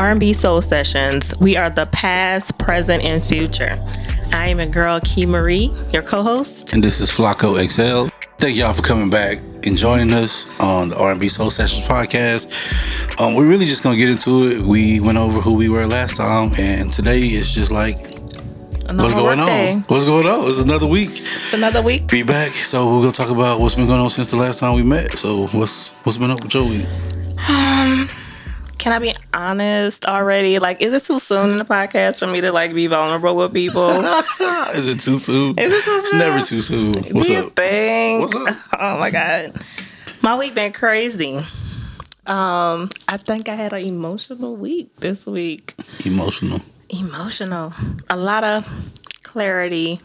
R&B Soul Sessions. We are the past, present, and future. I am a girl, KeiMarie, your co-host. And this is FlakoXL. Thank y'all for coming back and joining us on the R&B Soul Sessions podcast. Um, we're really just gonna get into it. We went over who we were last time, and today it's just like Another what's going day. on. What's going on? It's another week. It's another week. Be back. So we're gonna talk about what's been going on since the last time we met. So what's what's been up with week? Can I be honest already? Like, is it too soon in the podcast for me to like be vulnerable with people? is it too soon? Is it too It's never too soon. What's Do you up? think? What's up? Oh my god, my week been crazy. Um, I think I had an emotional week this week. Emotional. Emotional, a lot of clarity,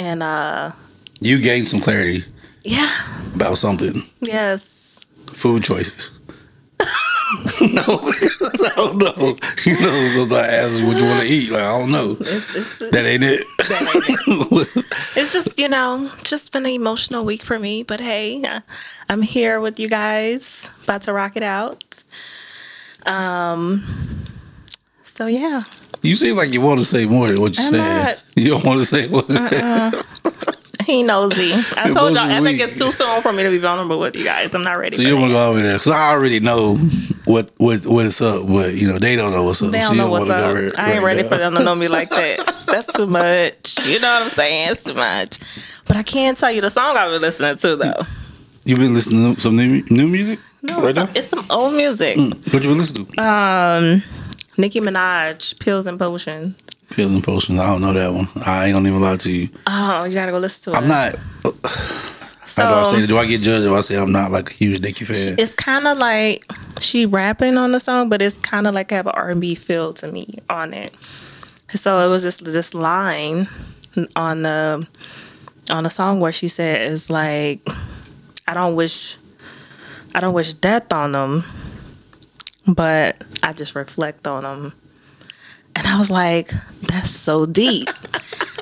and uh, You gained some clarity yeah, about something. yes. Food choices. no, I don't know. You know, sometimes I ask what you want to eat. Like I don't know. It's, it's, That ain't it. it's just you know just been an emotional week for me but hey i'm here with you guys about to rock it out um so yeah you seem like you want to say more than what you I'm said. not. You don't want to say what. he knows nosy i told y'all i think it's too soon for me to be vulnerable with you guys i'm not ready So for you don't want to go over there because I already know what what what's up, but you know they don't know what's up. they don't you know what's wanna up. right- I ain't right ready now. for them to know me like that. That's too much. You know what I'm saying? It's too much. But I can't tell you the song I've been listening to though. You've been listening to some new new music No, right it's, now? some, it's some old music. What you been listening to? Um, Nicki Minaj, Pills and Potions. Pills and Potions. I don't know that one. I ain't gonna even lie to you. Oh, you gotta go listen to it. I'm not. So How do I say? Do I get judged if I say I'm not like a huge Nicki fan? it's kind of like she rapping on the song, but it's kind of like I have an R&B feel to me on it. So it was just this line on the on the song where she said is like, I don't wish, I don't wish death on them, but I just reflect on them. And I was like, that's so deep.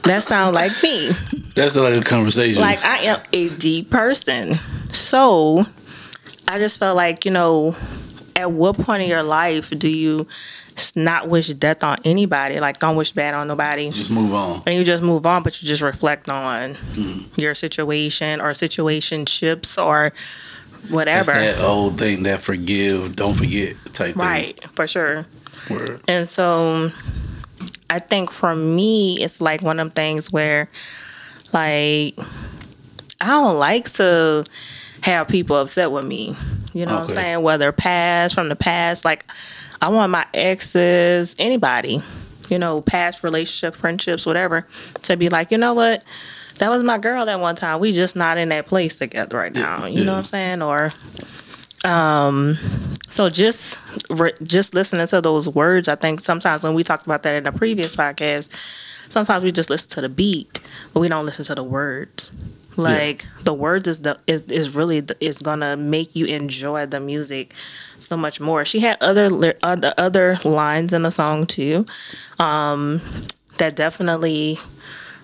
that sounds like me. That's like a conversation. Like I am a deep person. So I just felt like, you know, at what point in your life do you not wish death on anybody? Like don't wish bad on nobody. just move on. And you just move on, but you just reflect on mm-hmm. your situation or situationships or That's whatever. that old thing that forgive, don't forget type Right, for sure. Word. And so I think for me, it's like one of them things where, like, I don't like to have people upset with me. You know what I'm saying? Whether past, from the past. Like, I want my exes, anybody, you know, past relationship, friendships, whatever, to be like, you know what? That was my girl at one time. We just not in that place together right now. You know yeah. what I'm saying? Or, um, so just re- just listening to those words, I think sometimes when we talked about that in the previous podcast, sometimes we just listen to the beat, but we don't listen to the words. Like the words is the is, is really the, is gonna make you enjoy the music so much more. She had other other other lines in the song too, um, that definitely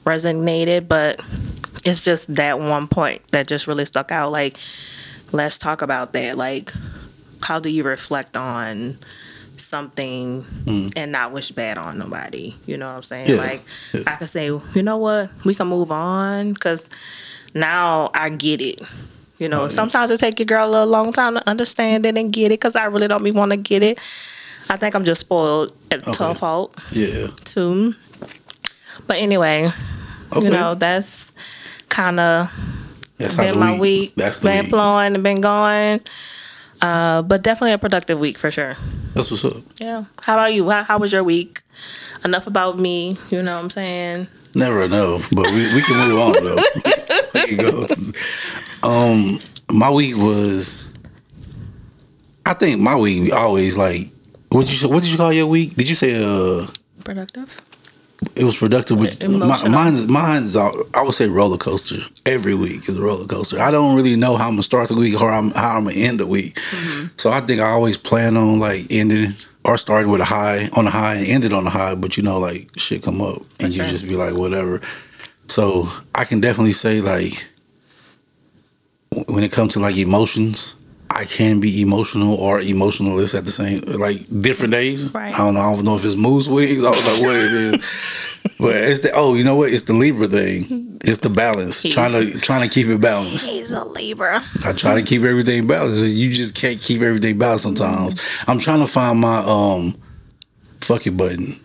resonated, but it's just that one point that just really stuck out. Like, let's talk about that. Like, how do you reflect on something hmm. and not wish bad on nobody? You know what I'm saying? Yeah, Like, yeah. I could say, you know what, we can move on because now I get it. You know, Oh, yeah. sometimes it take your girl a little long time to understand it and get it because I really don't be want to get it. I think I'm just spoiled at Okay. tough fault Yeah. too. But anyway, Okay. you know, that's kind of been my week. week. That's the been week. flowing and been going. Uh, but definitely a productive week for sure. That's what's up. Yeah. How about you? How, how was your week? Enough about me. You know what I'm saying? Never enough, but we, we can move on though. we can go. Um, my week was. I think my week always like. What you what did you call your week? Did you say uh Productive. It was productive? With, my, mine's mine's I would say roller coaster. Every week is a roller coaster. I don't really know how I'm gonna start the week or I'm, how I'm gonna end the week. Mm-hmm. So I think I always plan on like ending or starting with a high on a high and ended on a high. But you know, like shit come up and you just be like whatever. So I can definitely say like when it comes to like emotions, I can be emotional or emotionalist at the same like different days. Right. I don't know. I don't know if it's mood swings. I don't know what it is. But it's the oh, you know what? It's the Libra thing. It's the balance. Trying to trying to keep it balanced. He's a Libra. I try to keep everything balanced. You just can't keep everything balanced sometimes. I'm trying to find my um fuck it button.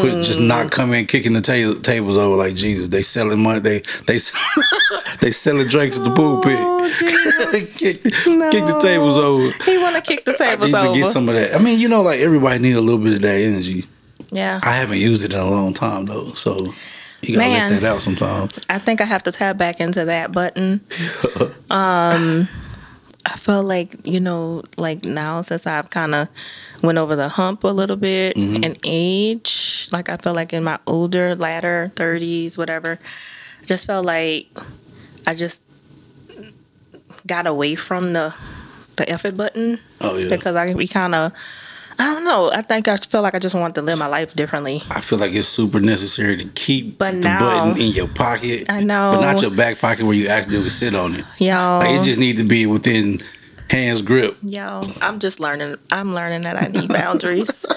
Put just not coming kicking the ta- tables over like Jesus. They selling money. They they they selling drinks at the pulpit. Oh, Jesus. kick, kick the tables over. He want to kick the tables I need to get some of that. I mean, you know, like everybody need a little bit of that energy. yeah. I haven't used it in a long time though, so you gotta Man. let that out sometimes. I think I have to tap back into that button. um, I felt like you know, like now since I've kind of went over the hump a little bit mm-hmm. in age, like I felt like in my older, latter thirties, whatever, I just felt like I just got away from the the effort button Oh yeah. because I can we kind of. I don't know. I think I feel like I just want to live my life differently. I feel like it's super necessary to keep But the button in your pocket. I know. But not your back pocket where you accidentally sit on it. Y'all, Like it just needs to be within hands grip. Yo, I'm just learning. I'm learning that I need boundaries.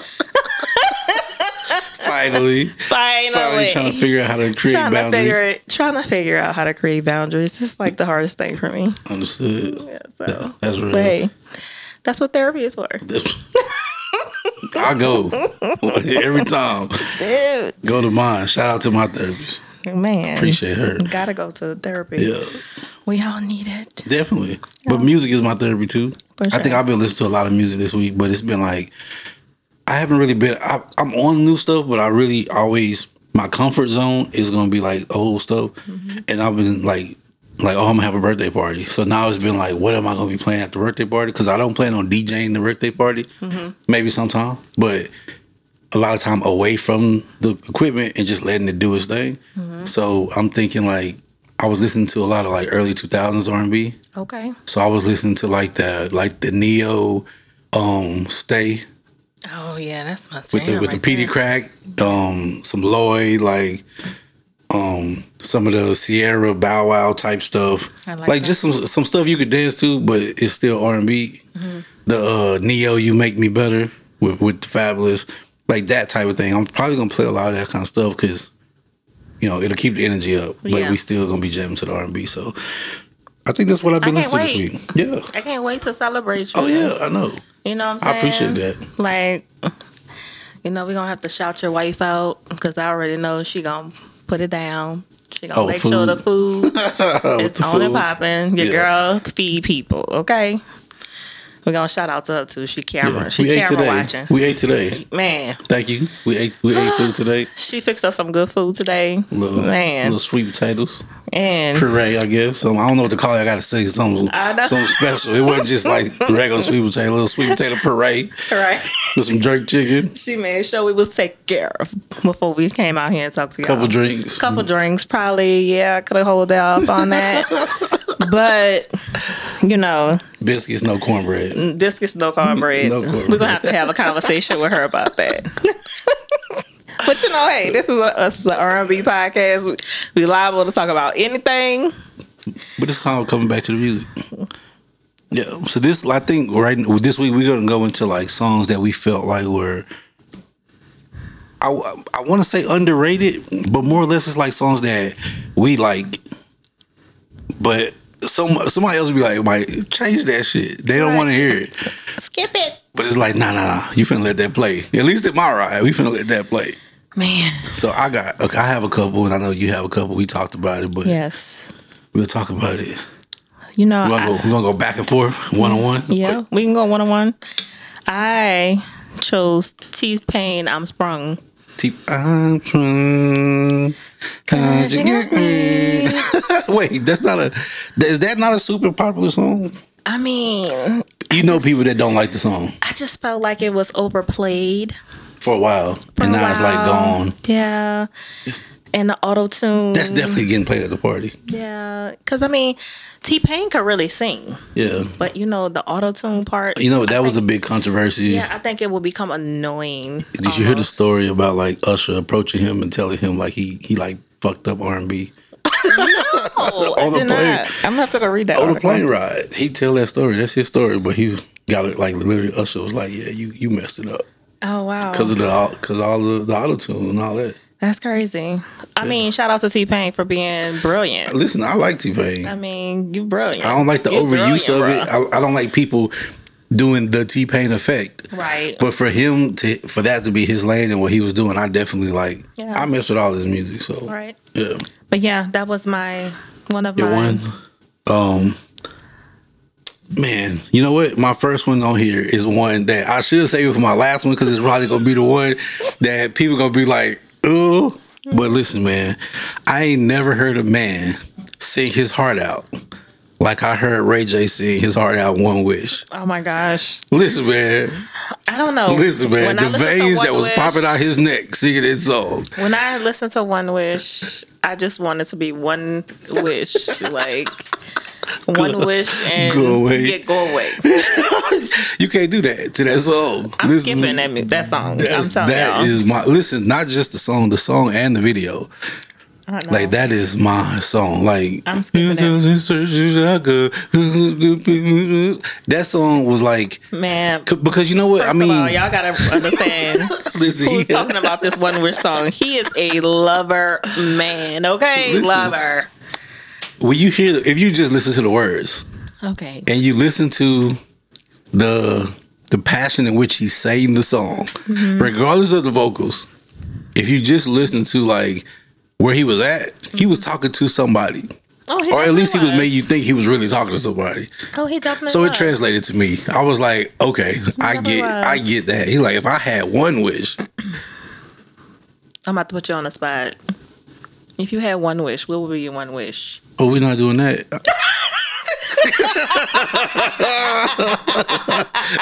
Finally. Finally, Finally trying to figure out how to create Trying to boundaries. figure trying to figure out how to create boundaries. It's like the hardest thing for me. Understood. Yeah, so, Yeah, that's real. but hey, that's what therapy is for. I go every time. Go to mine. Shout out to my therapist. Man, Appreciate her. Gotta go to therapy. Yeah, We all need it. definitely. But music is my therapy too. For I think. I've been listening to a lot of music this week, but it's been like I haven't really been. I, I'm on new stuff, but I really always my comfort zone is gonna be like old stuff, Mm-hmm. and I've been like. Like oh, I'm gonna have a birthday party. So now it's been like, what am I gonna be playing at the birthday party? Because I don't plan on DJing the birthday party. Mm-hmm. Maybe sometime, but a lot of time away from the equipment and just letting it do its thing. Mm-hmm. So I'm thinking like I was listening to a lot of like early 2000s R&B. Okay. So I was listening to like the like the Ne-Yo, um, Stay Oh yeah, that's my with the with the right PD there. Crack, um, some Lloyd, like um, some of the Ciara Bow Wow type stuff. I like like just some some stuff you could dance to, but it's still R and B. Mm-hmm. The uh, Ne-Yo, you make me better with with the Fabolous, like that type of thing. I'm probably gonna play a lot of that kind of stuff because you know it'll keep the energy up, but Yeah. we still gonna be jamming to the R and B. So I think that's what I've been listening to this week. Yeah. I can't wait to celebrate you. Oh yeah, I know. You know what I'm I appreciate that. Like, you know, we're gonna have to shout your wife out because I already know she gonna put it down. She gonna Oh, make sure the food is the on and popping. Your Yeah. girl feed people, okay? We're gonna shout out to her too. She camera, Yeah, she we ate camera today. watching. We ate today. Man, Thank you. We ate we ate food today. she fixed us some good food today. Little, Man, little sweet potatoes, and puree, I guess. Um, I don't know what to call it. I got to say something, something special. It wasn't just like regular sweet potato, little sweet potato puree right. with some jerk chicken, She made sure we was taken care of before we came out here and talked to y'all. couple drinks. couple drinks probably yeah i could have hold off on that but you know biscuits, no cornbread. biscuits no cornbread No cornbread. we're gonna have to have a conversation with her about that but you know hey this is a, this is an r&b podcast we, we liable to talk about anything But it's kind of coming back to the music. Yeah. So this, I think, right this week we're gonna go into like songs that we felt like were. I, I want to say underrated, but more or less it's like songs that we like, but some somebody else would be like, "Might change that shit." They don't Right. want to hear it, skip it but it's like, "Nah, nah, nah, you finna let that play." At least in my ride, we finna let that play. Man So I got, okay, I have a couple, and I know you have a couple. We talked about it, but yes we'll talk about it. you know We're gonna, I- go, we're gonna go back and forth, one on one. yeah we can go one-on-one i chose t-pain i'm sprung T- I'm trying. Cause you get me. Wait, that's not a. Is that not a super popular song? i mean You know people that don't like the song I just felt like it was overplayed. For a while, for and a now it's like gone. Yeah. And the auto tune. That's definitely getting played at the party. Yeah. Because, I mean, T Pain could really sing. Yeah, But, you know, the auto tune part. you know that I was a big controversy. Yeah, I think it will become annoying. Did you hear the story about like Usher approaching him and telling him like he he like fucked up R and B? I On the plane. not. I'm gonna have to go read that. on the plane ride. He tell that story. That's his story. But he got it like literally. Usher was like, "Yeah, you you messed it up Oh wow, because of the because all the the auto tune and all that." that's crazy. I mean, shout out to T Pain for being brilliant. Listen, I like T Pain. I mean, you brilliant. I don't like the You overuse of it. I, I don't like people doing the T Pain effect. Right. But for him to for that to be his lane and what he was doing, I definitely like. Yeah. I mess with all his music, so right. yeah. But yeah, that was my one of Your my one, um, man, you know what? My first one on here is one that I should save it for my last one because it's probably gonna be the one that people gonna be like, oh. But listen, man, I ain't never heard a man sing his heart out like I heard Ray J sing his heart out. One wish. Oh my gosh. Listen, man. I don't know. Listen, man. When The veins that was Wish- popping out his neck singing that song. When I listened to One Wish, I just wanted to be one wish, like one wish and Go away. get go away. You can't do that to that song. I'm Listen, skipping that that song. I'm telling that is my listen. Not just the song, the song and the video. I don't know. Like that is my song. Like I'm skipping that song was like man. because you know what I mean. of all, y'all gotta understand listen, who's he- talking about this One Wish song. He is a lover man. Okay, Listen. lover. When you hear if you just listen to the words Okay. and you listen to the the passion in which he's saying the song, Mm-hmm. regardless of the vocals, if you just listen to like where he was at, he was talking to somebody. Oh, or at least he was made you think he was really talking to somebody. Oh, he definitely. So it was. translated to me. I was like, okay, I get, was. I get that. He's like, if I had one wish, I'm about to put you on the spot. If you had one wish, what would be your one wish? Oh, we're not doing that.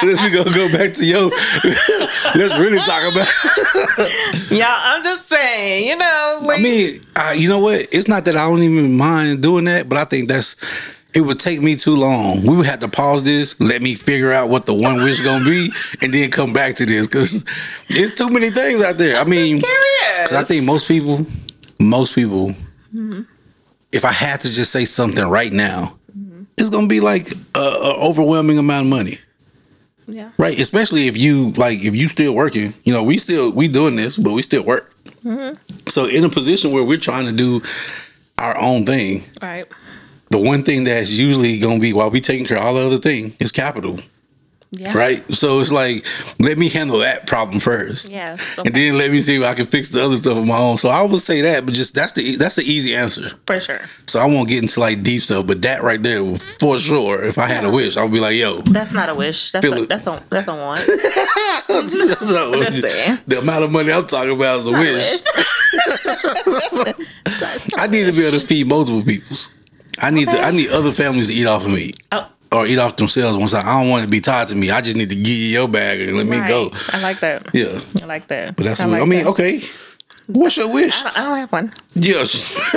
Let's we gonna go back to yo. Let's really talk about. Yeah, I'm just saying. You know, like, I mean, uh, you know what? It's not that I don't even mind doing that, but I think that's. It would take me too long. We would have to pause this, let me figure out what the one wish gonna be, and then come back to this because it's too many things out there. I mean, curious. 'cause I think most people, most people, if I had to just say something right now, it's gonna be like a, a overwhelming amount of money, Yeah. right? Especially if you like if you still working. You know, we still we doing this, but we still work. Mm-hmm. So in a position where we're trying to do our own thing, Right. the one thing that's usually gonna be while we taking care of all the other thing is capital, Yeah. right? So it's like let me handle that problem first. Yes. And then let me see if I can fix the other stuff on my own. So I would say that, but just that's the that's the easy answer. for sure. So I won't get into like deep stuff, but that right there, for sure. If I had a wish, I would be like, "Yo, That's not a wish. That's a, that's a that's a want. the, amount of money I'm talking about is a wish. I need to be able to feed multiple peoples. I need to. I need other families to eat off of me. Oh, Or eat off themselves. Once I, I don't want to be tied to me. I just need to give you your bag and let me go. I like that. Yeah, I like that. but that's. I, what, like I mean, that. okay. What's your wish? I don't, I don't have one. Yes.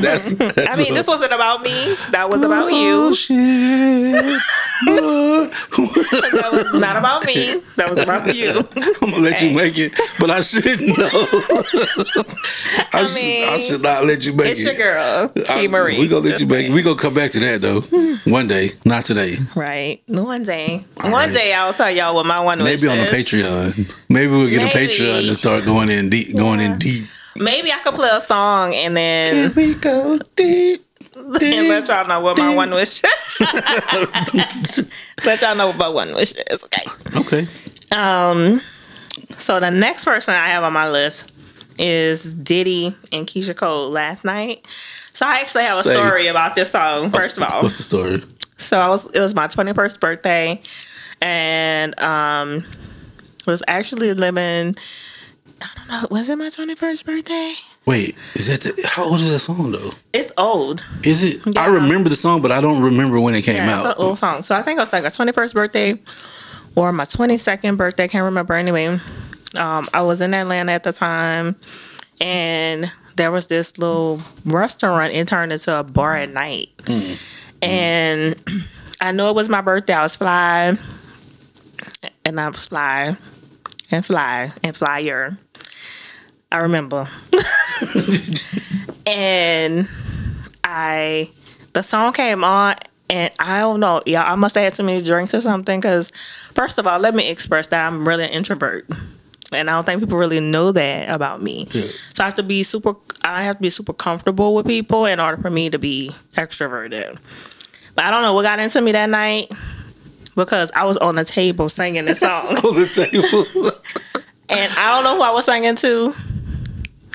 that's, that's. I mean, this wasn't about me. That was about Oh, you. That was not about me. That was about you. I'm gonna let you make it, but I shouldn't know. I, I should, I should not let you make It's it. It's your girl, T Marie. We gonna let Just you make it. saying. We gonna come back to that though. One day, not today. Right. One day. All one right. day I'll tell y'all what my one wish Maybe on the. Patreon. Maybe we'll get Maybe. a Patreon and start going in deep. Going in deep. Maybe I could play a song and then we go deep? and let y'all know what my one wish is. let y'all know what my one wish is. Okay. Okay. Um so the next person I have on my list is Diddy and Keyshia Cole last night. So I actually have a Say. story about this song, first of all. What's the story? So I was it was my 21st birthday and um was actually living I don't know, was it my 21st birthday? Wait, is that the, how old is that song though? It's old. Is it? I remember the song, but I don't remember when it came Yeah, it's out. an old song. So I think it was like a 21st birthday or my 22nd birthday. Can't remember anyway. Um, I was in Atlanta at the time, and there was this little restaurant. It turned into a bar at night, and I know it was my birthday. I was fly, and I was fly, and fly, and flyer. I remember, and I the song came on and I don't know, yeah, I must have had too many drinks or something. Because first of all, let me express that I'm really an introvert, and I don't think people really know that about me. Yeah. So I have to be super. I have to be super comfortable with people in order for me to be extroverted. But I don't know what got into me that night because I was on the table singing this song, On the table. and I don't know who I was singing to.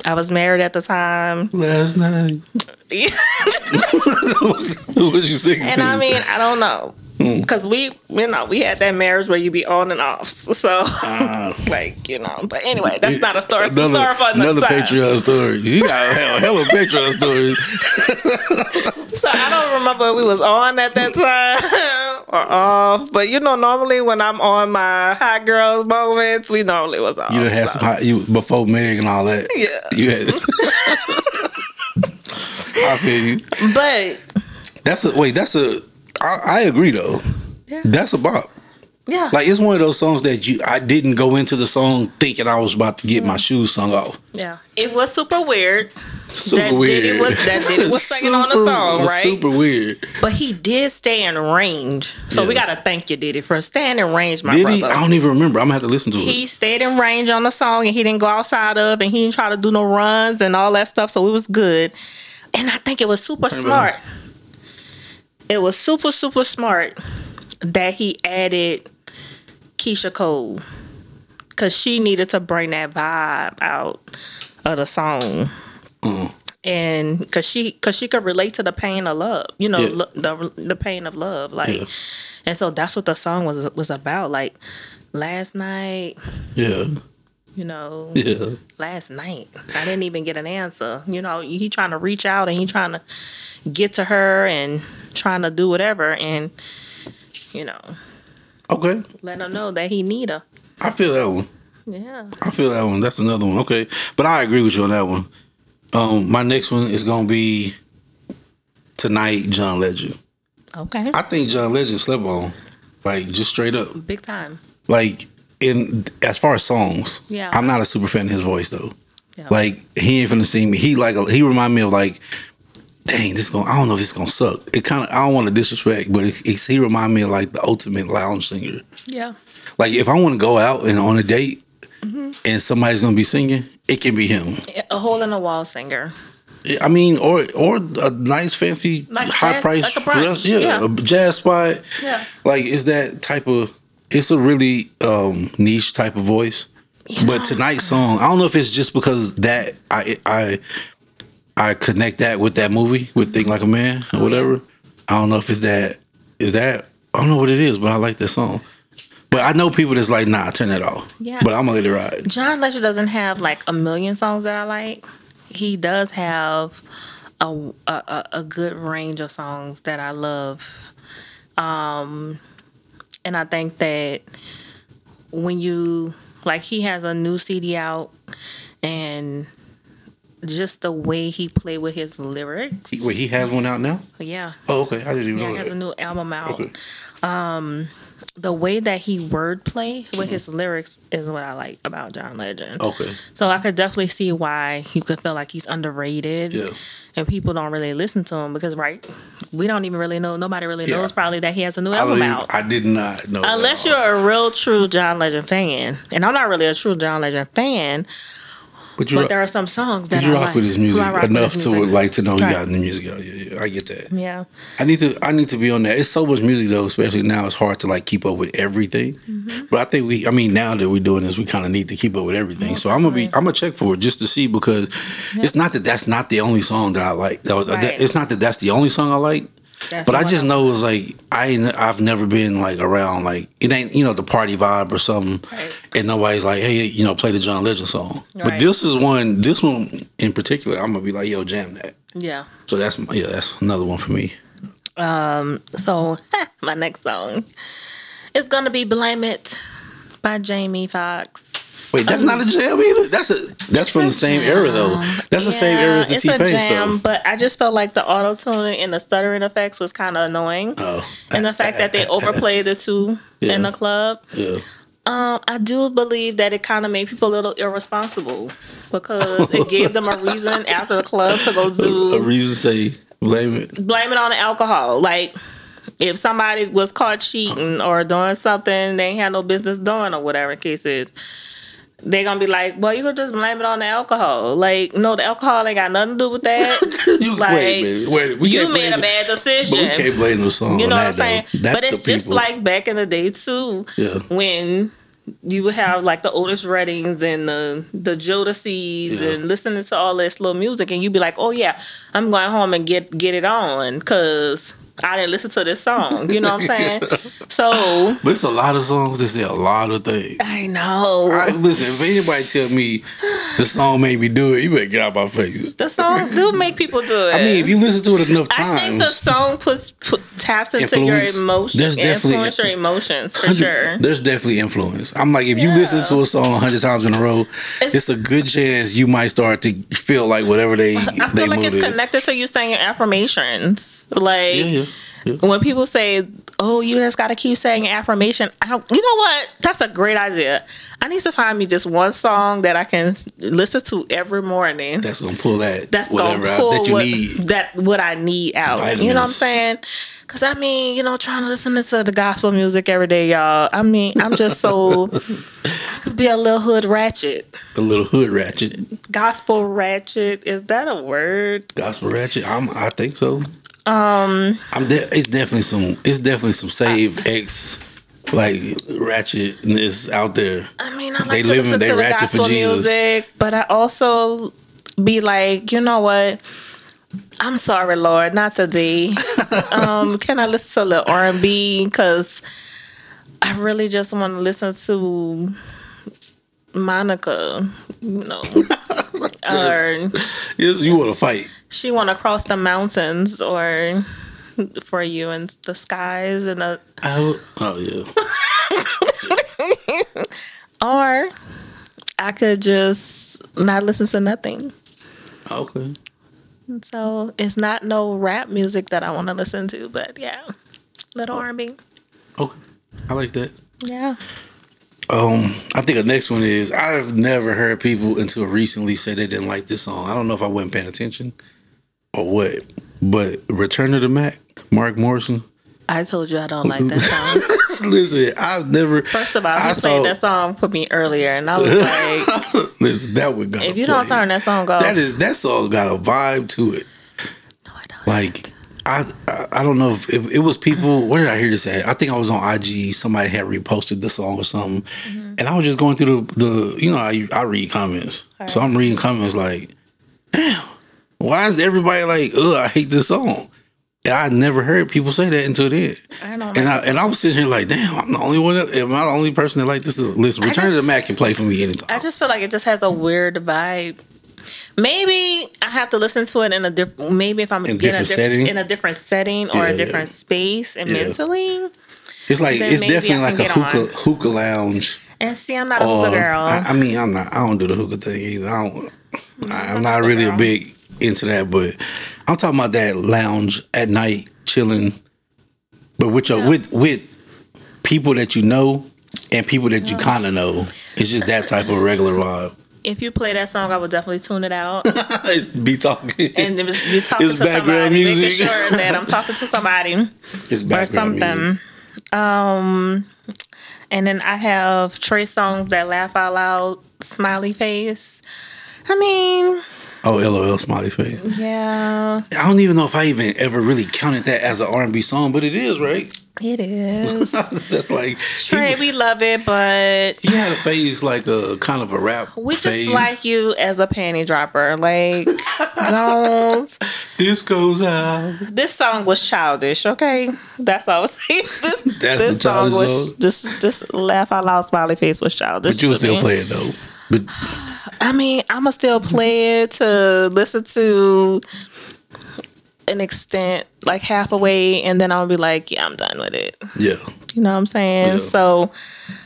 I was married at the time. Last night. Who was you singing And to? I mean, I don't know. Because we, you know, we had that marriage where you be on and off. So, uh-huh. like, you know. But anyway, that's not a story. It's a story for another, another. Patreon story. You got hell, hell of Patreon stories. So I don't remember we was on at that time or off. But, you know, normally when I'm on my hot girl moments, we normally was off. You done had so. some hot, you before Meg and all that. Yeah. You had. I feel you. But, That's a wait. That's a. I, I agree though. Yeah. That's a bop. yeah. Like it's one of those songs that you. I didn't go into the song thinking I was about to get my mm. shoes sung off. yeah. It was super weird. Super that weird. Diddy was, that Diddy was singing on the song, right? Super weird. But he did stay in range. So we got to thank you, Diddy, for staying in range, my Did brother. he? I don't even remember. I'm gonna have to listen to he it. He stayed in range on the song and he didn't go outside of and he didn't try to do no runs and all that stuff so it was good and i think it was super Turn smart it was super super smart that he added keyshia cole because she needed to bring that vibe out of the song Mm. and because she because she could relate to the pain of love you know Yeah. lo- the the pain of love like Yeah. and so that's what the song was was about like last night Yeah. You know, Yeah. last night. I didn't even get an answer. You know, he trying to reach out and he trying to get to her and trying to do whatever and you know, Okay. let her know that he need her. I feel that one. Yeah. I feel that one. That's another one. Okay. But I agree with you on that one. Um, my next one is gonna be tonight, John Legend. Okay. I think John Legend slept on. Like just straight up. Big time. Like in as far as songs, Yeah. I'm not a super fan of his voice though. Yeah. Like he ain't finna see me. He like he remind me of like, dang, this is gonna. I don't know if this is gonna suck. It kind of I don't want to disrespect, but it, it's, he remind me of like the ultimate lounge singer. yeah. Like if I want to go out and on a date, Mm-hmm. and somebody's gonna be singing, it can be him. A hole in the wall singer. I mean, or or a nice fancy Like high jazz- price like dress, yeah, yeah. a jazz spot. Yeah. Like is that type of. It's a really um, niche type of voice. But tonight's song, I don't know if it's just because that I I I connect that with that movie with Think Like a Man Oh, or whatever. I don't know if it's that is that I don't know what it is, but I like that song. But I know people that's like, nah, turn that off. Yeah. But I'm gonna let it ride. John Legend doesn't have like a million songs that I like. He does have a a, a- a good range of songs that I love. Um, and I think that when you like, he has a new CD out, and just the way he played with his lyrics. Wait, he has one out now? yeah, Oh, okay. I didn't even yeah, know he has a new album out. Okay. Um, The way that he wordplay with his lyrics is what I like about John Legend. Okay. So I could definitely see why you could feel like he's underrated. Yeah. And people don't really listen to him because, right, we don't even really know. Nobody really Yeah. knows probably that he has a new I, album even, out. I did not know. Unless you're a real, true John Legend fan. And I'm not really a true John Legend fan, but but there are some songs that you I rock like. with his music rock enough to music. like to know he Right. got the music out. Yeah, yeah, I get that. Yeah. I need to I need to be on that. It's so much music though, especially now. It's hard to like keep up with everything. Mm-hmm. But I think we, I mean, now that we're doing this, we kind of need to keep up with everything. So I'm gonna be, I'm gonna check for it just to see because it's not that that's not the only song that I like. That- that- Right. It's not that that's the only song I like. That's But I just know it's like I I've never been like around like it ain't you know the party vibe or something, Right. and nobody's like hey you know play the John Legend song. But this is one this one in particular I'm gonna be like yo jam that. Yeah. So that's yeah that's another one for me. Um. So my next song is going to be Blame It by Jamie Foxx. Wait that's not a jam either. That's a that's from the same era though. That's the same era as the it's T a Pain jam, stuff. But I just felt like the auto tuning and the stuttering effects was kind of annoying. Oh and the fact that they overplayed the two Yeah. in the club. yeah. Um, I do believe that it kind of made people a little irresponsible because it gave them a reason after the club to go do A reason to say Blame it. blame it on the alcohol. Like if somebody was caught cheating or doing something they had no business doing or whatever the case is, they're gonna be like, Well, you can just blame it on the alcohol. Like, no, the alcohol ain't got nothing to do with that. You, like wait, man, wait. We you made a bad But we decision. can't blame the song You know what I'm saying? That's but it's just people. like back in the day too, Yeah. when you would have like the Otis Reddings and the the Jodeci's Yeah. and listening to all this little music, and you'd be like, "Oh yeah, I'm going home and get get it on," because I didn't listen to this song. You know what I'm saying? so But it's a lot of songs that say a lot of things. I know I, listen, if anybody tell me the song made me do it, you better get out my face. the song do make people do it. I mean, if you listen to it enough times, I think the song puts put, taps into Influence. your emotions, There's definitely- influence your emotions for sure. there's definitely influence. I'm like, if you listen to a song a hundred times in a row, It's- it's, a good chance you might start to feel like whatever they I they feel like it's is. connected to you saying your affirmations. Like Yeah, yeah. When people say, "Oh, you just got to keep saying affirmation," I, you know what? That's a great idea. I need to find me just one song that I can listen to every morning. That's gonna pull that That's whatever gonna out pull that you what, need. that what I need out. You know what I'm saying? Cause I mean, you know, trying to listen to the gospel music every day, y'all. I mean, I'm just so I could be a little hood ratchet, A little hood ratchet, gospel ratchet. Is that a word? gospel ratchet. I'm, I think so. Um, I'm. De- it's definitely some. It's definitely some save X like ratchetness out there. I mean, I like They to living- listen they to the ratchet for gospel Jesus. music, but I also be like, you know what? I'm sorry, Lord, not today. um, can I listen to a little R and B? Because I really just want to listen to Monica. You know, or Yes, you want to fight. She want to cross the mountains, or for you in the skies, and the, Oh, oh yeah. or I could just not listen to nothing. Okay. So it's not no rap music that I want to listen to, but yeah, little and B. Okay. I like that. Yeah, Um, I think the next one is I've never heard people until recently say they didn't like this song. I don't know if I wasn't paying attention or what, but Return to the Mack, Mark Morrison. I told you I don't like that song. listen, I've never. First of all, you I played that song for me earlier, and I was like, listen, that would go. if you don't turn that song off, that is that song got a vibe to it. No, I don't. Like I, I, don't know if, if it was people. Where did I hear this at? I think I was on IG. Somebody had reposted the song or something, Mm-hmm. and I was just going through the, the you know, I, I read comments, so I'm reading comments like, damn, why is everybody like, ugh, I hate this song. And I never heard people say that until then. I don't And I and I was sitting here like, damn, I'm the only one. That, am I the only person that like this? Listen, Return to the Mack can play for me anytime. I just feel like it just has a weird vibe. Maybe I have to listen to it in a different. Maybe if I'm In in, a diff- setting? in a different setting or Yeah. a different space and Yeah. mentally. it's like it's definitely like a hookah hookah lounge. And see, I'm not a Uh, hookah girl. I, I mean, I'm not. I don't do the hookah thing either. I don't. I, I'm not hookah really a big into that, but I'm talking about that lounge at night, chilling, but with your Yeah. with with people that you know and people that you kind of know. It's just that type of regular vibe. if you play that song, I would definitely tune it out. It's be talking and it was, be talking It's to background somebody, music. making sure that I'm talking to somebody it's or background music. something. Um, and then I have Trey Songz that laugh out loud, smiley face. I mean, Oh, LOL, smiley face. yeah, I don't even know if I even ever really counted that as an R&B song, but it is, right? it is. That's like Trey, he, we love it, but he had a phase like a kind of a rap. we just like you as a panty dropper. Like, don't. this goes out. This song was childish. Okay, that's all I was saying. This, That's this song was song? just just laugh out loud. Smiley face was childish. But you were still me. play it though. But I mean, I'ma still play it to listen to an extent, like half away, and then I'll be like, yeah, I'm done with it. yeah, You know what I'm saying? Yeah. So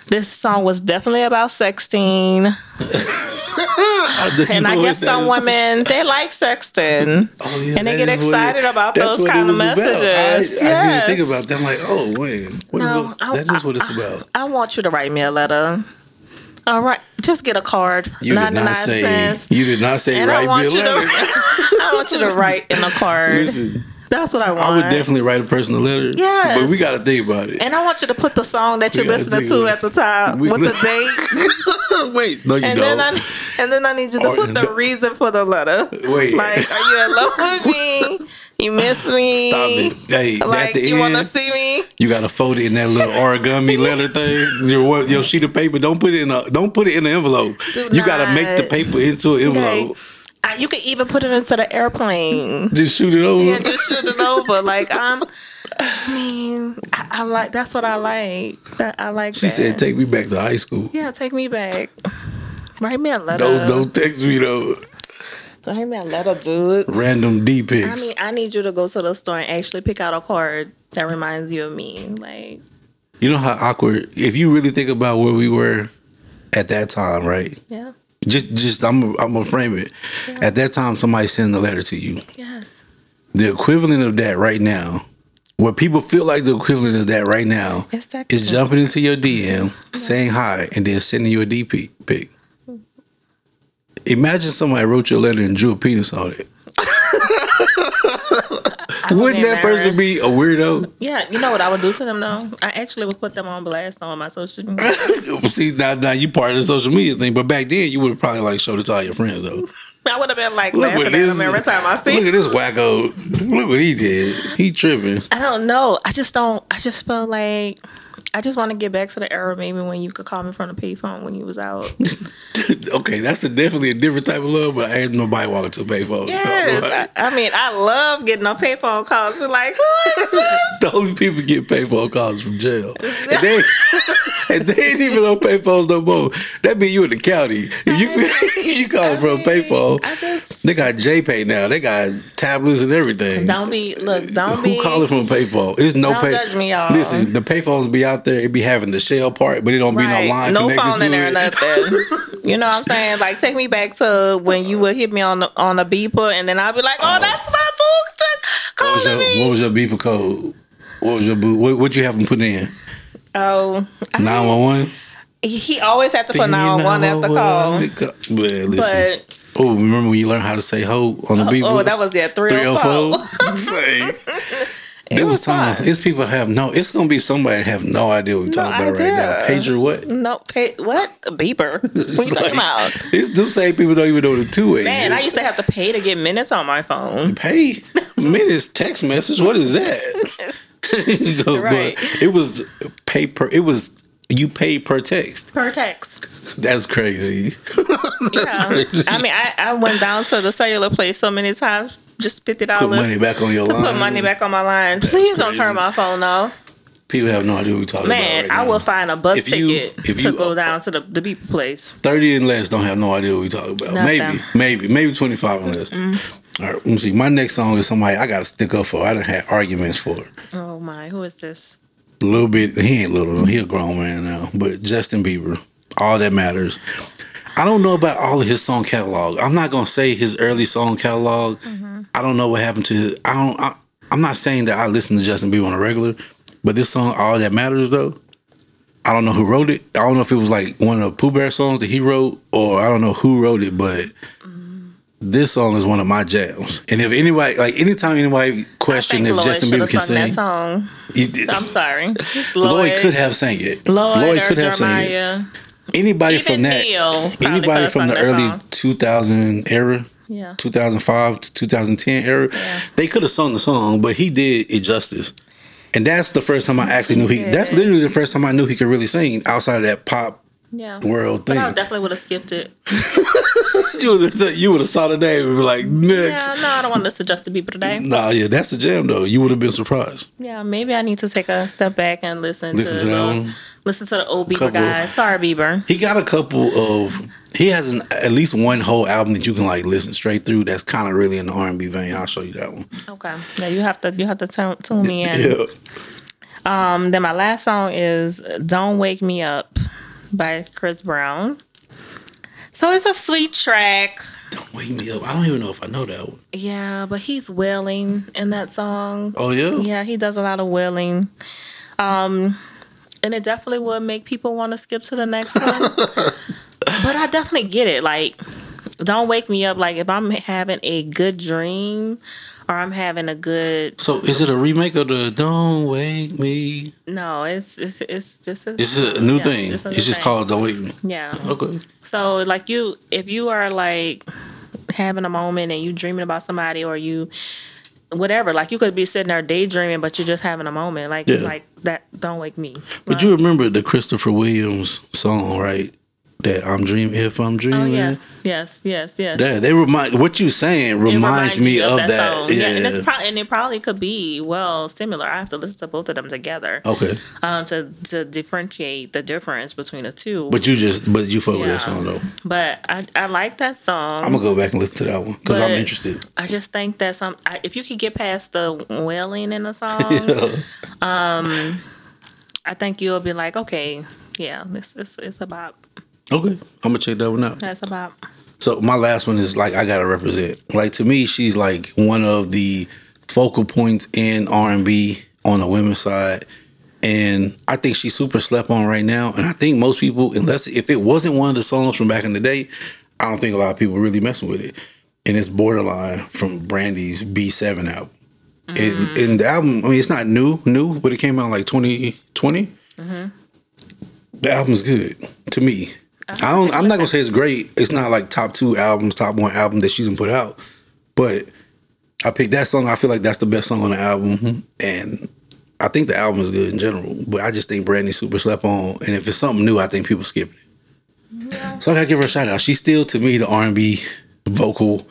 this song was definitely about sexting. And I guess some women they like sexting. Oh, yeah, and they get is it- excited about those kind of messages. I, I didn't even think about that. I'm like, oh wait, what is No, what, I- that is what it's about. I want you to write me a letter. All right, just get a card. You did not say. cents. You did not say And I want you to. I want you to write in a card. Listen, That's what I want. I would definitely write a personal letter. Yeah, but we got to think about it. And I want you to put the song that you're listening to at the top We- with the date. Wait, no, you And don't. then I and then I need you to Or- put the reason for the letter. Wait. Like, are you in love with me? You miss me? Stop it. Hey, Like, at the you want to see me? you got to fold it in that little origami letter thing. Your your sheet of paper. Don't put it in a. Don't put it in an envelope. Do you got to make the paper into an envelope. Uh, you could even put it into the airplane. Just shoot it over. Yeah, just shoot it over. Like I'm. I mean, I, I like. That's what I like. That I like. she that. said, "Take me back to high school." "Yeah, take me back. Write me a letter. Don't don't text me though. Write me a letter, dude. Random D I pics. I mean, I need you to go to the store and actually pick out a card that reminds you of me. Like, you know how awkward. If you really think about where we were at that time, right? yeah, Just just I'm I'm gonna frame it. At that time, somebody sent a letter to you. yes, The equivalent of that right now, what people feel like the equivalent of that right now, is jumping into your DM, saying hi, and then sending you a DP pic. Imagine somebody wrote you a letter and drew a penis on it. Wouldn't that person be a weirdo? Yeah, you know what I would do to them though? I actually would put them on blast on my social media. See, now, now you part of the social media thing, but back then you would have probably like showed it to all your friends though. I would have been like Look laughing at this. them every time I see. Look at this wacko. Look what he did. He tripping. I don't know. I just don't. I just feel like I just want to get back to the era maybe when you could call me from the payphone when you was out. okay, that's a definitely a different type of love, but I ain't nobody walking to a payphone. Yes, I, I mean I love getting on payphone calls. Be like, who is this? the only people get payphone calls from jail. And they, and they ain't even on payphones no more. That mean you in the county. If you you call from a payphone, I just they got JPay now. They got tablets and everything. don't be look. Don't Who be calling from a payphone? It's no Don't pay. judge me, y'all. Listen, the payphones be out there. It be having the shell part, but it don't be no line no connected phone to in there, or nothing. you know what I'm saying? Like take me back to when you would hit me on the on the beeper, and then I'd be like, oh, that's my boo What was calling your me. What was your beeper code? What was your boo? What what you have them put in? oh, Nine one one. he always had to put 911 after call. But listen. But Oh, remember when you learned how to say "ho" on the oh, beat? oh, that was yeah, 304. 304. Say. There was was times. It's people have no. It's gonna be somebody that have no idea what we're talking about right now. idea. Pager what? No, pay, what? A beeper? What you talking about? It's them same people don't even know the two way. Man, I used to have to pay to get minutes on my phone. pay minutes text message. What is that? You know, Right. But it was paper. It was you pay per text. Per text. That's crazy. Yeah. crazy. I mean, I, I went down to the cellular place so many times, just $50 Put money back on your to line. put money back on my line. Please don't turn my phone off. People have no idea what we're talking Man, about. right I will find a bus If you- ticket if to you- go down to the, the beeper place. 30 and less don't have no idea what we're talking about. Maybe, maybe, maybe 25 and less. Mm-hmm. All right, let me see. My next song is somebody I got to stick up for. I done had arguments for. Oh my, who is this? A little bit. He ain't little. He a grown man now. But Justin Bieber, all that matters. I don't know about all of his song catalog. I'm not gonna say his early song catalog. Mm-hmm. I don't know what happened to his. I don't. I, I'm not saying that I listen to Justin Bieber on a regular, but this song, all that matters, though. I don't know who wrote it. I don't know if it was like one of Poo Bear songs that he wrote, or I don't know who wrote it, but this song is one of my jams. And if anybody, like, anytime anybody I question if Lloyd Justin Bieber can sung that sing, song. I'm sorry. Lloyd could have sang it. Lloyd, could or have sang it. Anybody Even from that, Neil anybody from the early song. 2000 era, Yeah. 2005 to 2010 era, Yeah. they could have sung the song, but he did it justice. And that's the first time I actually knew he. Yeah. That's literally the first time I knew he could really sing outside of that pop Yeah. world But thing. I definitely would have skipped it. you would have you would have saw the name and be like next. Yeah, no, I don't want to listen to Justin Bieber today. Nah, yeah, that's a jam though. You would have been surprised. Yeah, maybe I need to take a step back and listen, Listen to, to that one. listen to the old Bieber Couple- guys. Sorry, Bieber. He got a couple of. He has an, at least one whole album that you can like listen straight through. That's kind of really in the R and B vein. I'll show you that one. Okay. Yeah, you have to you have to tune, tune me in. Yeah. Um, then my last song is "Don't Wake Me Up" by Chris Brown. So it's a sweet track. Don't wake me up. I don't even know if I know that one. Yeah, but he's wailing in that song. Oh yeah. Yeah, he does a lot of wailing. Um, and it definitely would make people want to skip to the next one. but I definitely get it. Like, don't wake me up. Like, if I'm having a good dream or I'm having a good So is it a remake of the Don't Wake Me? no, it's it's it's just a, This is a new yeah, thing. just a new It's just thing. called Don't Wake Me. yeah. Okay. So like you, if you are like having a moment and you dreaming about somebody or you whatever, like you could be sitting there daydreaming, but you're just having a moment. Like it's like that. Don't wake me. But you remember the Christopher Williams song, right? That I'm dreaming if I'm oh, dreaming. Oh yes, yes, yes, yes. That they remind what you saying It reminds me of that. song. Yeah. and it's probably and it probably could be well similar. I have to listen to both of them together okay. um, to to differentiate the difference between the two. But you just but you fuck with that song though. But I I like that song. I'm gonna go back and listen to that one because I'm interested. I just think that some I, if you could get past the wailing in the song, Yeah. I think you'll be like, okay, yeah, it's it's, it's about Okay. I'm gonna check that one out. that's about So my last one is like I gotta represent. Like to me, she's like one of the focal points in R and B on the women's side. And I think she's super slept on right now. And I think most people, unless if it wasn't one of the songs from back in the day, I don't think a lot of people really messing with it. And it's borderline from Brandy's B7 album. And, mm. and the album, I mean, it's not new, new, but it came out like 2020. Mm-hmm. The album's good to me. I don't. I'm not gonna say it's great. It's not like top two albums, top one album that she's gonna put out. But I picked that song. I feel like that's the best song on the album, mm-hmm. and I think the album is good in general. But I just think Brandy's super slept on, and if it's something new, I think people skip it. So I gotta give her a shout out. She's still to me the R&B vocal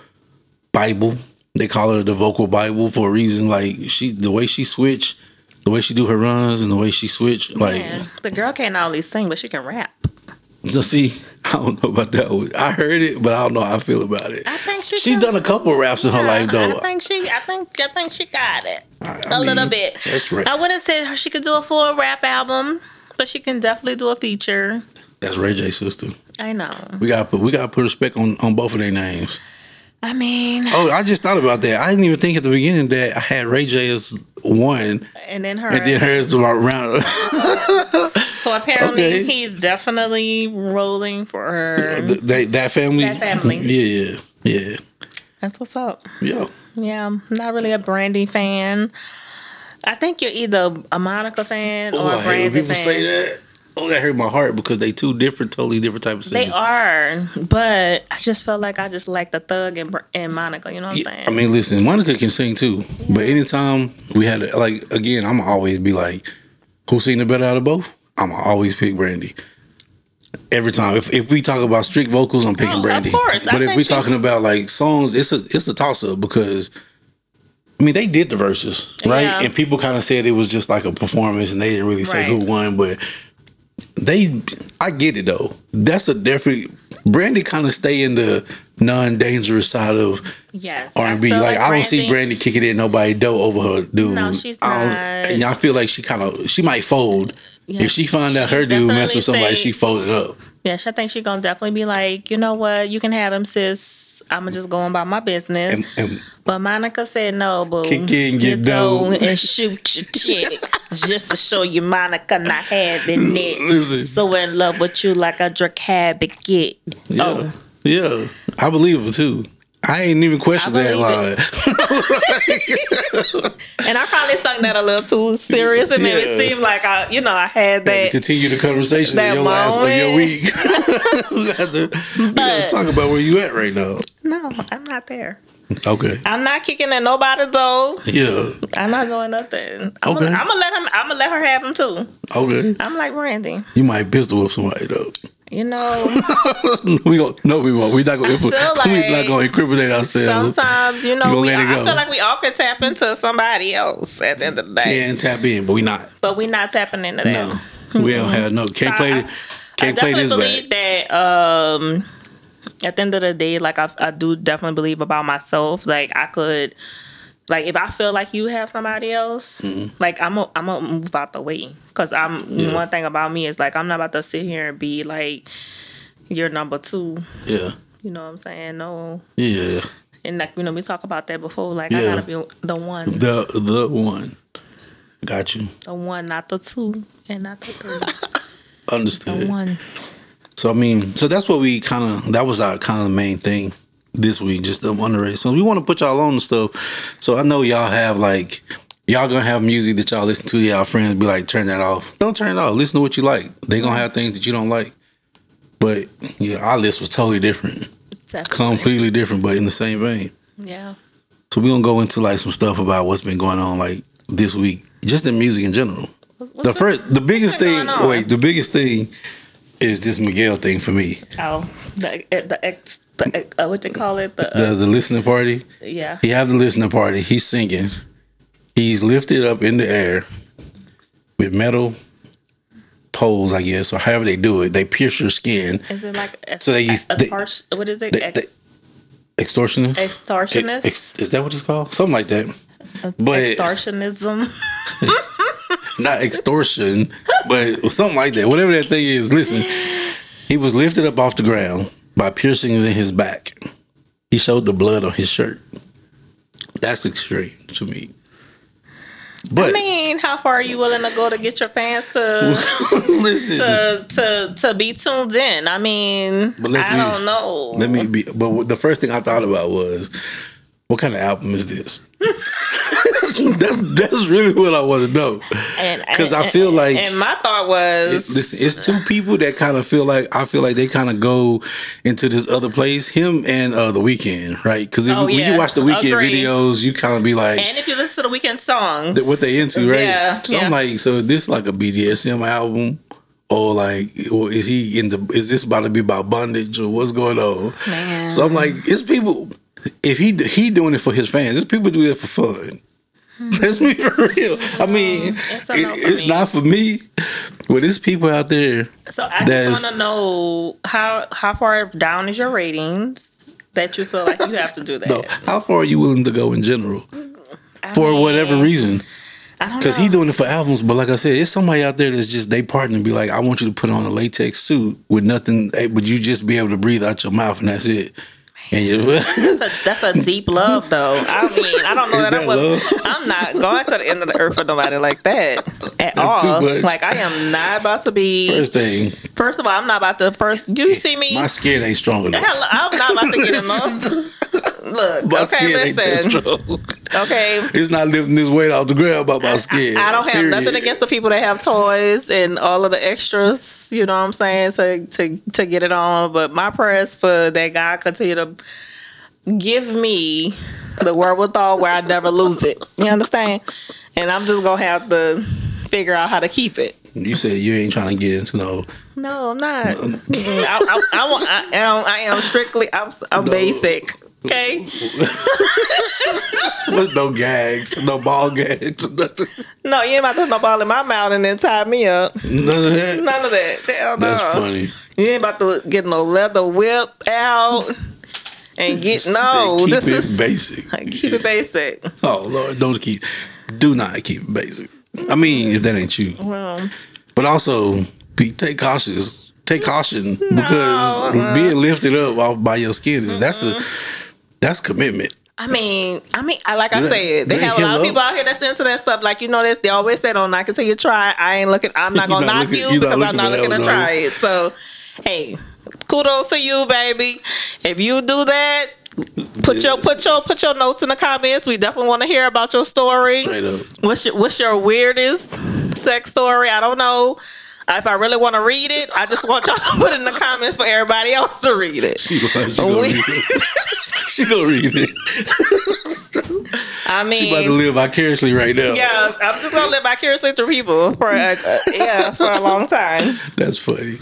Bible. They call her the vocal Bible for a reason. Like she, the way she switch, the way she do her runs, and the way she switch, like. man. The girl can't only sing, but she can rap. Just see, I don't know about that one. I heard it, but I don't know how I feel about it. I think she She's done a couple of raps in her Yeah, life though. I think she, I think, I think she got it I- a I little bit. That's right. I wouldn't say she could do a full rap album, but she can definitely do a feature. That's Ray J's sister. I know. We got put we got to put respect on on both of their names. I mean, Oh, I just thought about that. I didn't even think at the beginning that I had Ray J as one, and then her. and then hers was around. so apparently, Okay. he's definitely rolling for her. they, that family. That family. Yeah, yeah, That's what's up. yeah. Yeah, I'm not really a Brandy fan. I think you're either a Monica fan oh, or Oh, I a hate when Brandy people fan. say that. Oh, that hurt my heart because they two different, totally different type of singers. They are, but I just felt like I just like the Thug and, and Monica. You know what I'm Yeah, saying? I mean, listen, Monica can sing too, but anytime we had to, like again, I'm always be like, who sing the better out of both? I'm always pick Brandy. Every time, if, if we talk about strict vocals, I'm picking Oh, of Brandy. course. I But if we she- talking about like songs, it's a it's a toss up because. I mean, they did the verses, right? Yeah. And people kind of said it was just like a performance, and they didn't really say Right. who won. But they, I get it though. That's a different. Brandy kind of stay in the non-dangerous side of yes, R and B. feel Like I don't see Brandy kicking in nobody dough over her dude. No, she's I not. And I feel like she kind of she might fold Yeah, if she find out her dude mess with somebody. say- she folded up. Yes, I think she's gonna definitely be like, you know what, you can have him, sis. I'ma just go about my business. And, and but Monica said no, boo. Kick in, get dough. and shoot your chick just to show you Monica not having it. Listen. So in love with you like a drug habit get. yeah, Oh, yeah, I believe it too. I ain't even questioned that line. and I probably sung that a little too serious. and made Yeah. it seem like I, you know, I had that. Continue the conversation That in your last of your week. we got to, we got But- to talk about where you at right now. No, I'm not there. Okay. I'm not kicking at nobody though. Yeah. I'm not doing nothing. I'm Okay. gonna, I'm gonna let him. I'm gonna let her have him too. Okay. I'm like Randy. You might pistol whip somebody though. You know, we go no, we won't. We're not gonna. I feel we're not gonna incriminate ourselves. sometimes you know we. let it I go. feel like we all could tap into somebody else at the end of the day, Can tap in, but we not. but we not tapping into that. No, we don't have no. Can't So play. I-. Can't I play definitely this believe that. Um, at the end of the day, like I, I do definitely believe about myself. Like I could, like if I feel like you have somebody else, like I'm a, I'm gonna move out the way because I'm Yeah. one thing about me is like I'm not about to sit here and be like your number two. Yeah, You know what I'm saying? No, yeah. and like you know we talked about that before. Like I gotta be the one. The the one. Got you. The one, not the two, and not the three. Understood. the one. So I mean, so that's what we kind of that was our kind of main thing this week, just the underrated. So we want to put y'all on the stuff. So I know y'all have like y'all gonna have music that y'all listen to. Y'all friends be like, turn that off. Don't turn it off. Listen to what you like. They gonna have things that you don't like. But yeah, our list was totally different, Definitely. completely different, but in the same vein. Yeah. So we're gonna go into like some stuff about what's been going on like this week, just in music in general. What's, what's The the- first, the biggest thing. Wait, the biggest thing is this Miguel thing for me. Oh, the the ex the uh, what you call it the, The uh, the listening party. yeah He have the listening party. He's singing. He's lifted up in the air with metal poles, I guess, or however they do it. They pierce your skin. is it like a, So they use- a, they- harsh, what is it they- ex, Extortionist. Extortionist? Ex- is that what it's called? Something like that. but- extortionism Not extortion, but something like that. Whatever that thing is. Listen, he was lifted up off the ground by piercings in his back. He showed the blood on his shirt. That's extreme to me. But I mean how far are you willing to go to get your fans to listen. to to to be tuned in I mean But let's I be- don't know Let me be. But the first thing I thought about was, what kind of album is this? that's that's really what I want to know. Because I feel like- and my thought was It, listen, it's two people that kind of feel like I feel like they kind of go into this other place. Him and uh, the Weeknd, right? Because Oh, when you watch the Weeknd Agreed. videos, you kind of be like. and if you listen to the Weeknd songs th- what they into, right? Yeah, so yeah. I'm like, so is this like a BDSM album, or like, or is he in the? Is this about to be about bondage, or what's going on? Man. So I'm like, it's people. If he he doing it for his fans, it's people do it for fun. Let's be for real. I mean. It's it- it's me. not for me, but it's people out there. So I There's- just want to know how how far down is your ratings that you feel like you have to do that. No, how far are you willing to go in general I for mean, whatever reason? I don't Because he doing it for albums, but like I said, it's somebody out there that's just they partner and be like, I want you to put on a latex suit with nothing, eh, but you just be able to breathe out your mouth and that's it. And you, That's a, that's a deep love, though. I mean, I don't know that, that I love? I'm not going to the end of the earth for nobody like that at That's all. Like I am not about to be. first thing, First of all, I'm not about to first. Do you see me? my skin ain't strong enough. I'm not about to get those. Look, My okay, skin ain't that listen, okay. It's not lifting this weight off the ground about my skin. I don't have period. nothing against the people that have toys and all of the extras. You know what I'm saying to to to get it on. But my prayers for that God continue to give me the wherewithal where I never lose it. You understand? And I'm just gonna have to figure out how to keep it. You said you ain't trying to get into no. No, I'm not. I, I, I, want- I am. I am strictly. I'm, I'm No. basic. Okay. With no gags, no ball gags, nothing. No, you ain't about to put no ball in my mouth and then tie me up. None of that. None of that. Hell no. That's funny. You ain't about to get no leather whip out and get no. Keep this it is basic. like, keep it basic. Oh Lord, don't keep. Do not keep it basic. I mean, if that ain't you, Well, but also be take cautious. Take caution because uh-uh. being lifted up off by your skin is that's a that's commitment. I mean, I mean, I like I said, they have a lot of people out here that's into that stuff. Like you know this, they always say, "Don't knock until you try." I ain't looking. I'm not gonna not knock looking- you you're not because I'm not looking to no. try it. So, hey, kudos to you, baby. If you do that. Put your put your put your notes in the comments. We definitely want to hear about your story. Straight up. What's your what's your weirdest sex story? I don't know. If I really want to read it, I just want y'all to put it in the comments for everybody else to read it. She gonna, she gonna read it. she gonna read it. I mean, She about to live vicariously right now. yeah, I'm just gonna live vicariously through people for a, uh, yeah for a long time. That's funny.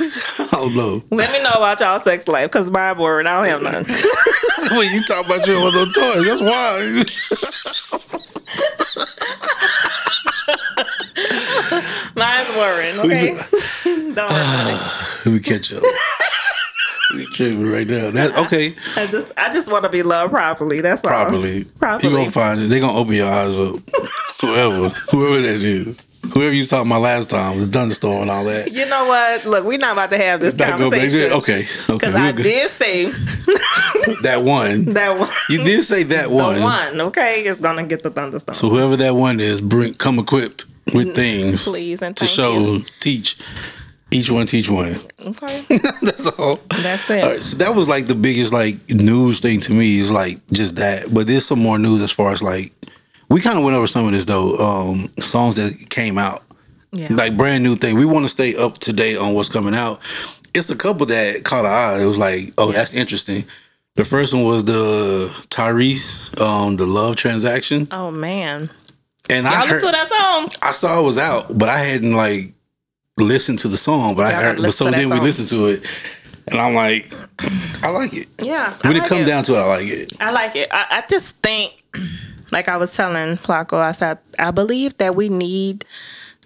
I don't know. Let me know about y'all sex life, cause my word, I don't have none. when you talk about you with those toys, that's why. Mine's worrying. Okay, don't worry about it. Ah, let me catch up. we tripping right now. That okay. I just I just want to be loved properly. That's all. Properly. Properly. You gonna find it. They gonna open your eyes up. Whoever. Whoever that is. Whoever you was talking about last time, the thunderstorm and all that. You know what? Look, we're not about to have this Not go back there? conversation. Okay, okay. Because I good. did say that one. that one. You did say that one. the one. one, okay, it's gonna get the thunderstorm. So whoever that one is, bring come equipped with things Please and to show, you. teach. Each one teach one. Okay. That's all. That's it. All right, so that was like the biggest like news thing to me is like just that. But there's some more news as far as like we kind of went over some of this though. Um, songs that came out, Yeah. like brand new thing. We want to stay up to date on what's coming out. It's a couple that caught our eye. It was like, oh, that's interesting. The first one was the Tyrese, um, the love transaction, oh man. And Y'all I listen heard, to that song. I saw it was out, but I hadn't like listened to the song. But I Y'all heard, but so then we listened to it, and I'm like, I like it. Yeah. I When it like come it. down to it, I like it. I like it. I, I just think, like I was telling Flako, I said, I believe that we need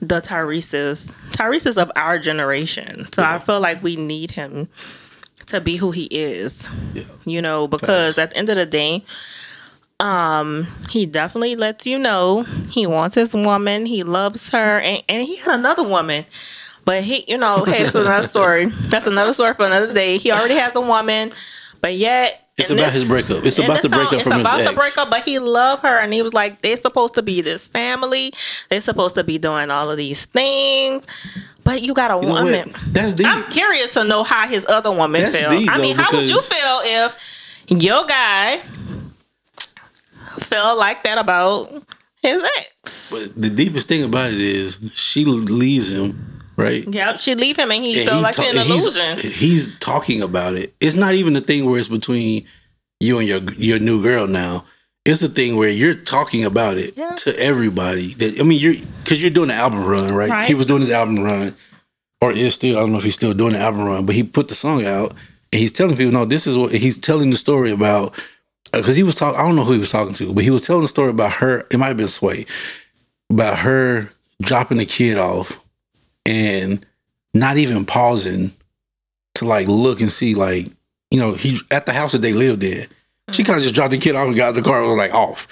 the Tyrese's, Tyrese's of our generation. So I feel like we need him to be who he is. Yeah. You know, because at the end of the day, um, he definitely lets you know he wants his woman, he loves her, and, and he had another woman. But he, you know, hey, it's another story. That's another story for another day. He already has a woman, but yet It's about this- his breakup. It's about the this song, breakup from it's about his the ex. breakup, but he loved her, and he was like, they're supposed to be this family. They're supposed to be doing all of these things, but you got a You know woman. what? That's deep. I'm curious to know how his other woman That's felt. deep, I mean, though, how would you feel if your guy felt like that about his ex? But the deepest thing about it is she leaves him, right? Yep, she leave him, and he And felt he like ta- an and he's- illusion. He's, talking about it. It's not even a thing where it's between you and your your new girl now. It's a thing where you're talking about it Yeah. to everybody. That I mean, you're because you're doing the album run, right? Right. He was doing his album run, or is still. I don't know if he's still doing the album run, but he put the song out and he's telling people, no, this is what he's telling the story about. Uh, because he was talking, I don't know who he was talking to, but he was telling the story about her. It might have been Sway about her dropping the kid off and not even pausing to like look and see like you know he at the house that they lived in. She mm-hmm. kind of just dropped the kid off and got in the car and was like off,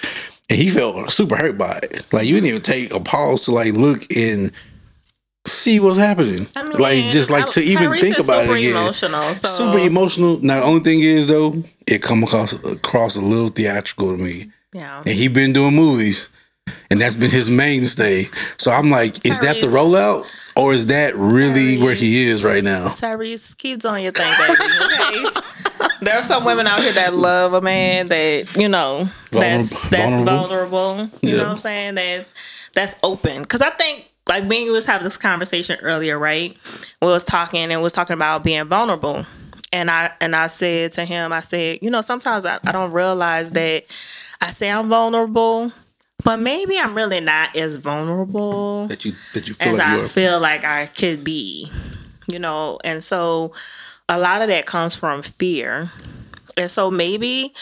and he felt super hurt by it. Like you didn't even take a pause to like look and see what's happening. I mean, like just like I- to even Tyrese think about it again. Emotional, so Super emotional. Now the only thing is though, it come across across a little theatrical to me Yeah. and he been doing movies, and that's been his mainstay. So I'm like, is that the rollout, or is that really where he is right now? Tyrese, keep doing your thing, baby. Okay. there are some women out here that love a man that you know that's Vulnerable- that's vulnerable. vulnerable. You Yeah. know what I'm saying? That's that's open. Because I think like me and you was having this conversation earlier, right? We was talking and was talking about being vulnerable. And I and I said to him, I said, you know, sometimes I, I don't realize that I say I'm vulnerable, but maybe I'm really not as vulnerable That you that you feel as like I feel like I could be, you know, and so a lot of that comes from fear, and so maybe,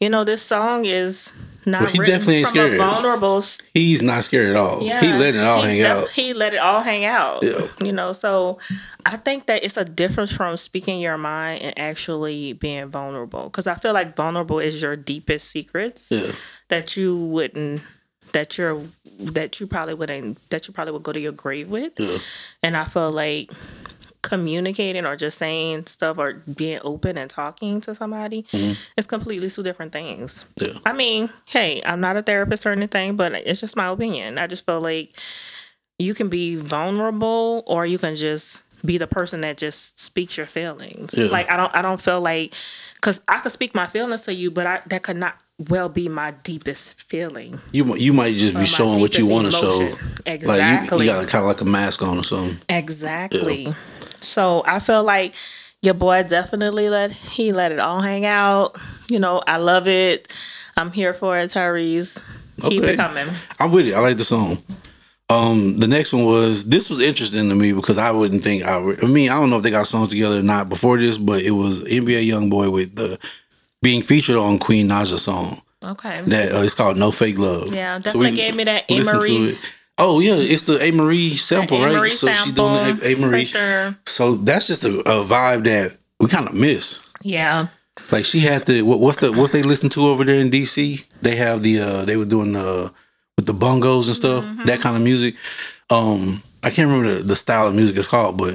you know, this song is not Well, he definitely ain't scared. vulnerable. He's not scared at all. Yeah, he let it all hang def- out. He let it all hang out. Yeah. You know, so I think that it's a difference from speaking your mind and actually being vulnerable. Because I feel like vulnerable is your deepest secrets Yeah. that you wouldn't that you're that you probably wouldn't that you probably would go to your grave with Yeah. and i feel like communicating or just saying stuff or being open and talking to somebody is completely two different things Mm-hmm. Yeah. i mean hey i'm not a therapist or anything but it's just my opinion i just feel like you can be vulnerable or you can just be the person that just speaks your feelings Yeah. like i don't i don't feel like because i could speak my feelings to you but I, that could not well be my deepest feeling You you might just be showing what you want to show. emotion. Like you, exactly you got kind of like a mask on or something. exactly so i feel like your boy definitely let he let it all hang out you know i love it i'm here for it tyrese keep Okay. it coming I'm with it. I like the song. Um, the next one was this was interesting to me because I wouldn't think I would. I mean, I don't know if they got songs together or not before this, but it was NBA YoungBoy with the being featured on Queen Naija song okay that uh, it's called No Fake Love. Yeah, So definitely gave me that A. listened to Marie- it. Oh yeah, it's the Amerie sample, right? Marie so she's doing the A, Marie. sure So that's just a, a vibe that we kind of miss. yeah Like she had the what, what's the what they listen to over there in DC? They have the uh they were doing the with the bongos and stuff, Mm-hmm. that kind of music. Um, I can't remember the, the style of music it's called, but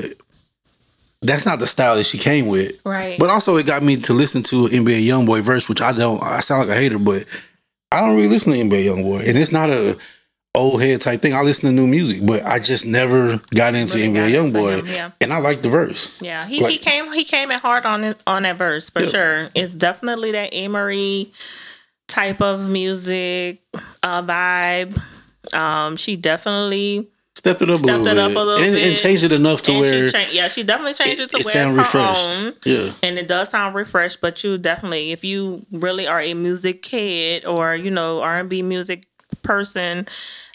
that's not the style that she came with. Right. But also, it got me to listen to NBA YoungBoy verse, which I don't. I sound like a hater, but I don't really listen to NBA YoungBoy, and it's not a old head type thing. I listen to new music, but I just never got into Really NBA got YoungBoy, him, yeah. and I like the verse. Yeah, he, he came he came in hard on it, on that verse for Yeah. sure. It's definitely that Amerie type of music uh, vibe. Um, she definitely Stepped it up Stepped a little it bit, up a little and, and changed it enough to and where she changed. Yeah, she definitely changed it, to it where sound it's her own. Yeah. and it does sound refreshed. But you definitely, if you really are a music kid or you know R and B music person,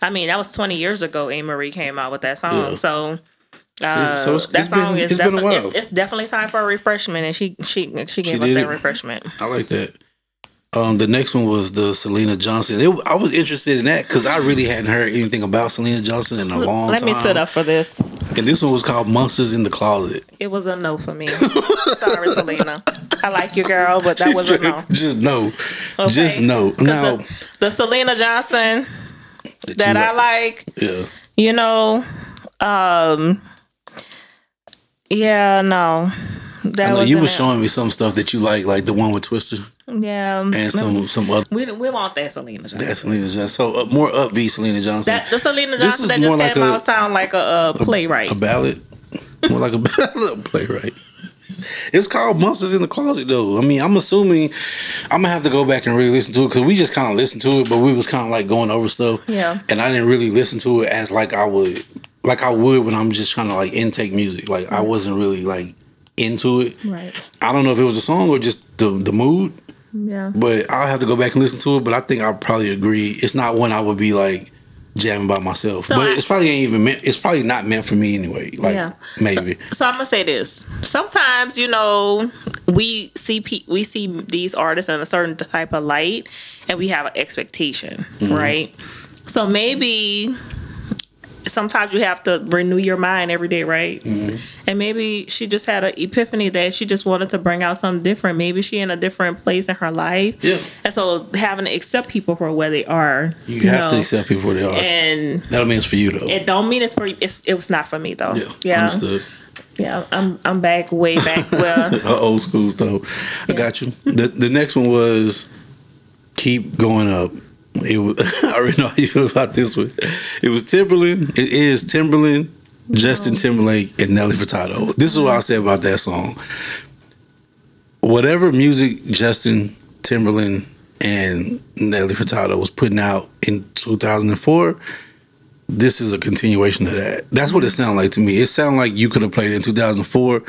I mean that was twenty years ago. Amerie came out with that song, Yeah. so. Uh, Yeah, so it's- that it's been- song is it's been definitely while. it's, it's definitely time for a refreshment, and she she she gave us that refreshment. I like that. Um, the next one was the Syleena Johnson. It, I was interested in that because I really hadn't heard anything about Syleena Johnson in a long Let time. Let me sit up for this. And this one was called Monsters in the Closet. It was a no for me. Sorry, Syleena. I like you, girl, but that was a no. Just no. Okay. Just no. Now, the, the Syleena Johnson that that I like, Yeah. you know, um, yeah, no, that I know you were showing me some stuff that you like, like the one with Twister yeah, and some some other. we we want that Syleena Johnson. That Syleena Johnson. So uh, more upbeat Syleena Johnson. That the Syleena This Johnson is that more just like came a- out sound like a, a playwright. a ballad. More like a ballad playwright. It's called Monsters in the Closet, though. I mean, I'm assuming I'm gonna have to go back and really listen to it because we just kind of listened to it, but we was kind of like going over stuff. Yeah. And I didn't really listen to it as like I would, like I would when I'm just trying to like intake music. Like I wasn't really like into it. right. I don't know if it was the song or just the the mood, Yeah. but I'll have to go back and listen to it. But I think I'll probably agree. It's not one I would be like jamming by myself. So but I- it's probably ain't even meant. It's probably not meant for me anyway. Like Yeah. maybe. So I'm gonna say this. Sometimes, you know, we see pe- we see these artists in a certain type of light, and we have an expectation, mm-hmm. right? So maybe sometimes you have to renew your mind every day, right? Mm-hmm. And maybe she just had an epiphany that she just wanted to bring out something different. Maybe she in a different place in her life, Yeah. And so having to accept people for where they are, You have to accept people where they are. And that don't mean it's for you though. it don't mean it's for it's, it was not for me though. yeah, yeah. understood. Yeah, I'm I'm back way back Well, old school stuff. I got you. The the next one was keep going up. It was, I already know how you feel about this one. It was Timbaland. It is Timbaland, Justin Timberlake, and Nelly Furtado. This is what I said about that song. Whatever music Justin Timbaland and Nelly Furtado was putting out in 2004, this is a continuation of that. That's what it mm-hmm. sounded like to me. It sounded like you could have played it in 2004.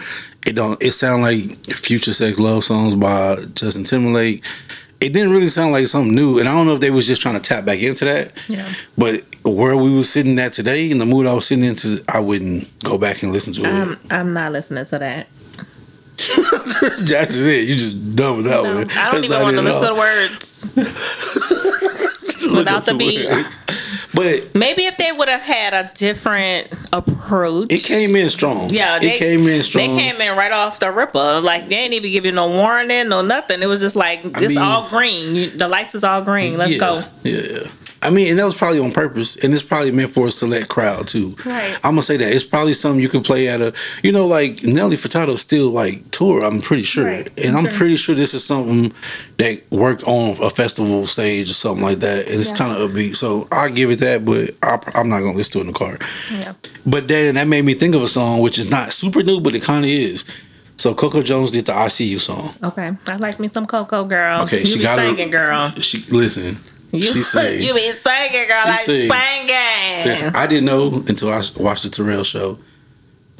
It don't. It sounded like FutureSex/LoveSounds by Justin Timberlake. It didn't really sound like something new, and I don't know if they was just trying to tap back into that. Yeah. But where we was sitting at today, in the mood I was sitting into, I wouldn't go back and listen to it. I'm I'm not listening to that. That's it. You just dumb it out. No, man. I don't That's even want to listen to the words without the beat. words. But Maybe if they would have had a different approach. it came in strong. Yeah, they it came in strong. They came in right off the ripper. Like they didn't even give you no warning, no nothing. It was just like this mean- all green. The lights is all green. Let's yeah, go. Yeah. I mean, and that was probably on purpose, and it's probably meant for a select crowd too. Right. I'm gonna say that it's probably something you could play at a, you know, like Nelly Furtado still like tour. I'm pretty sure, Right. and I'm Sure. pretty sure this is something that worked on a festival stage or something like that, and it's Yeah. kind of upbeat. So I give it that, but I, I'm not gonna listen to it in the car. Yeah. But then that made me think of a song which is not super new, but it kind of is. So Coco Jones did the "ICU" song. Okay. I like me some Coco girl. Okay, you she got her- singing, girl. She listen. You, she sang. you be singing, girl, like sing. singing. Listen, I didn't know until I watched the Terrell show,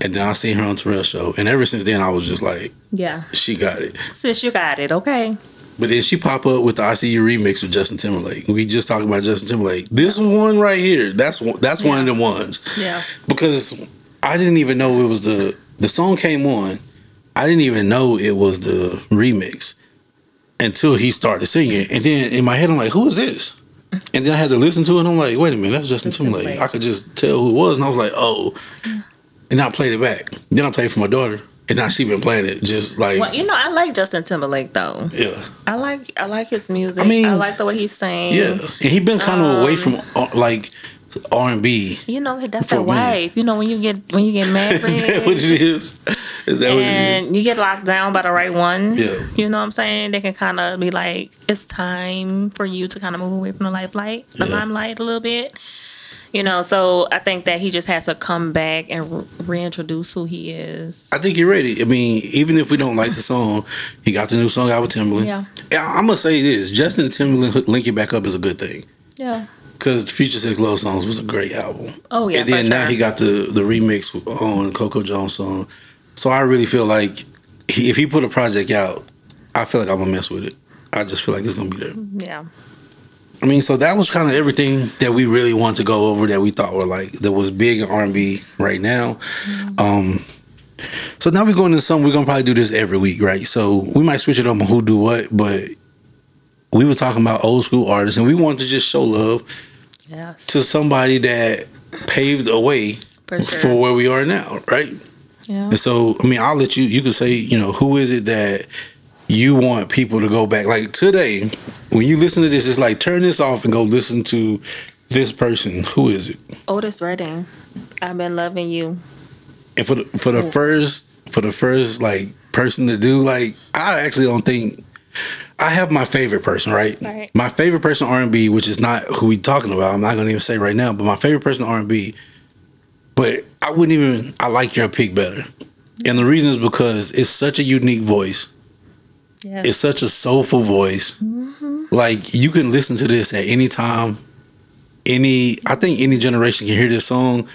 and then I seen her on Terrell show, and ever since then I was just like, Yeah. she got it. Sis, you got it. Okay. But then she pop up with the ICU remix with Justin Timberlake. We just talked about Justin Timberlake. This one right here, that's one, that's one of the ones Yeah. because I didn't even know it was the the song came on. I didn't even know it was the remix until he started singing, and then in my head I'm like, who is this? And then I had to listen to it, and I'm like, wait a minute, that's Justin Timberlake. Timberlake. I could just tell who it was, and I was like, oh. And I played it back. Then I played it for my daughter, and now she been playing it just like Well, you know, I like Justin Timberlake though. yeah. I like I like his music. I mean- I like the way he sings. Yeah, and he been kind of away Um, from uh, like R and B. You know, that's that a wife. You know, when you get when you get married. Is that what it is? Is that what it is? and you get locked down by the right one. Yeah. You know what I'm saying? They can kind of be like, it's time for you to kind of move away from the limelight, the Yeah. limelight a little bit. You know, so I think that he just has to come back and re- reintroduce who he is. I think you're ready. I mean, even if we don't like the song, he got the new song out with Timbaland. Yeah. Yeah, I'm gonna say this: Justin Timbaland linking back up is a good thing Yeah. Because FutureSex/LoveSounds was a great album. Oh yeah. and then for now he got the the remix on Coco Jones song. So I really feel like he, if he put a project out, I feel like I'm gonna mess with it. I just feel like it's gonna be there. Yeah. I mean, so that was kind of everything that we really wanted to go over that we thought were like that was big in R and B right now. Um, so now we're going to something we're gonna probably do this every week, right? So we might switch it up on who do what, but we were talking about old school artists, and we wanted to just show love Yes. to somebody that paved a way For sure. for where we are now, right? yeah. And so, I mean, I'll let you. You can say, you know, who is it that you want people to go back? Like today, when you listen to this, it's like turn this off and go listen to this person. Who is it? Otis Redding. I've been loving you. And for the for the first for the first like person to do like, I actually don't think. I have my favorite person, right? Right. My favorite person R and B, which is not who we talking about. I'm not gonna even say right now, but my favorite person R and B. But I wouldn't even. I like your pick better, and the reason is because it's such a unique voice. Yeah. It's such a soulful voice. Mm-hmm. Like you can listen to this at any time. Any, I think any generation can hear this song,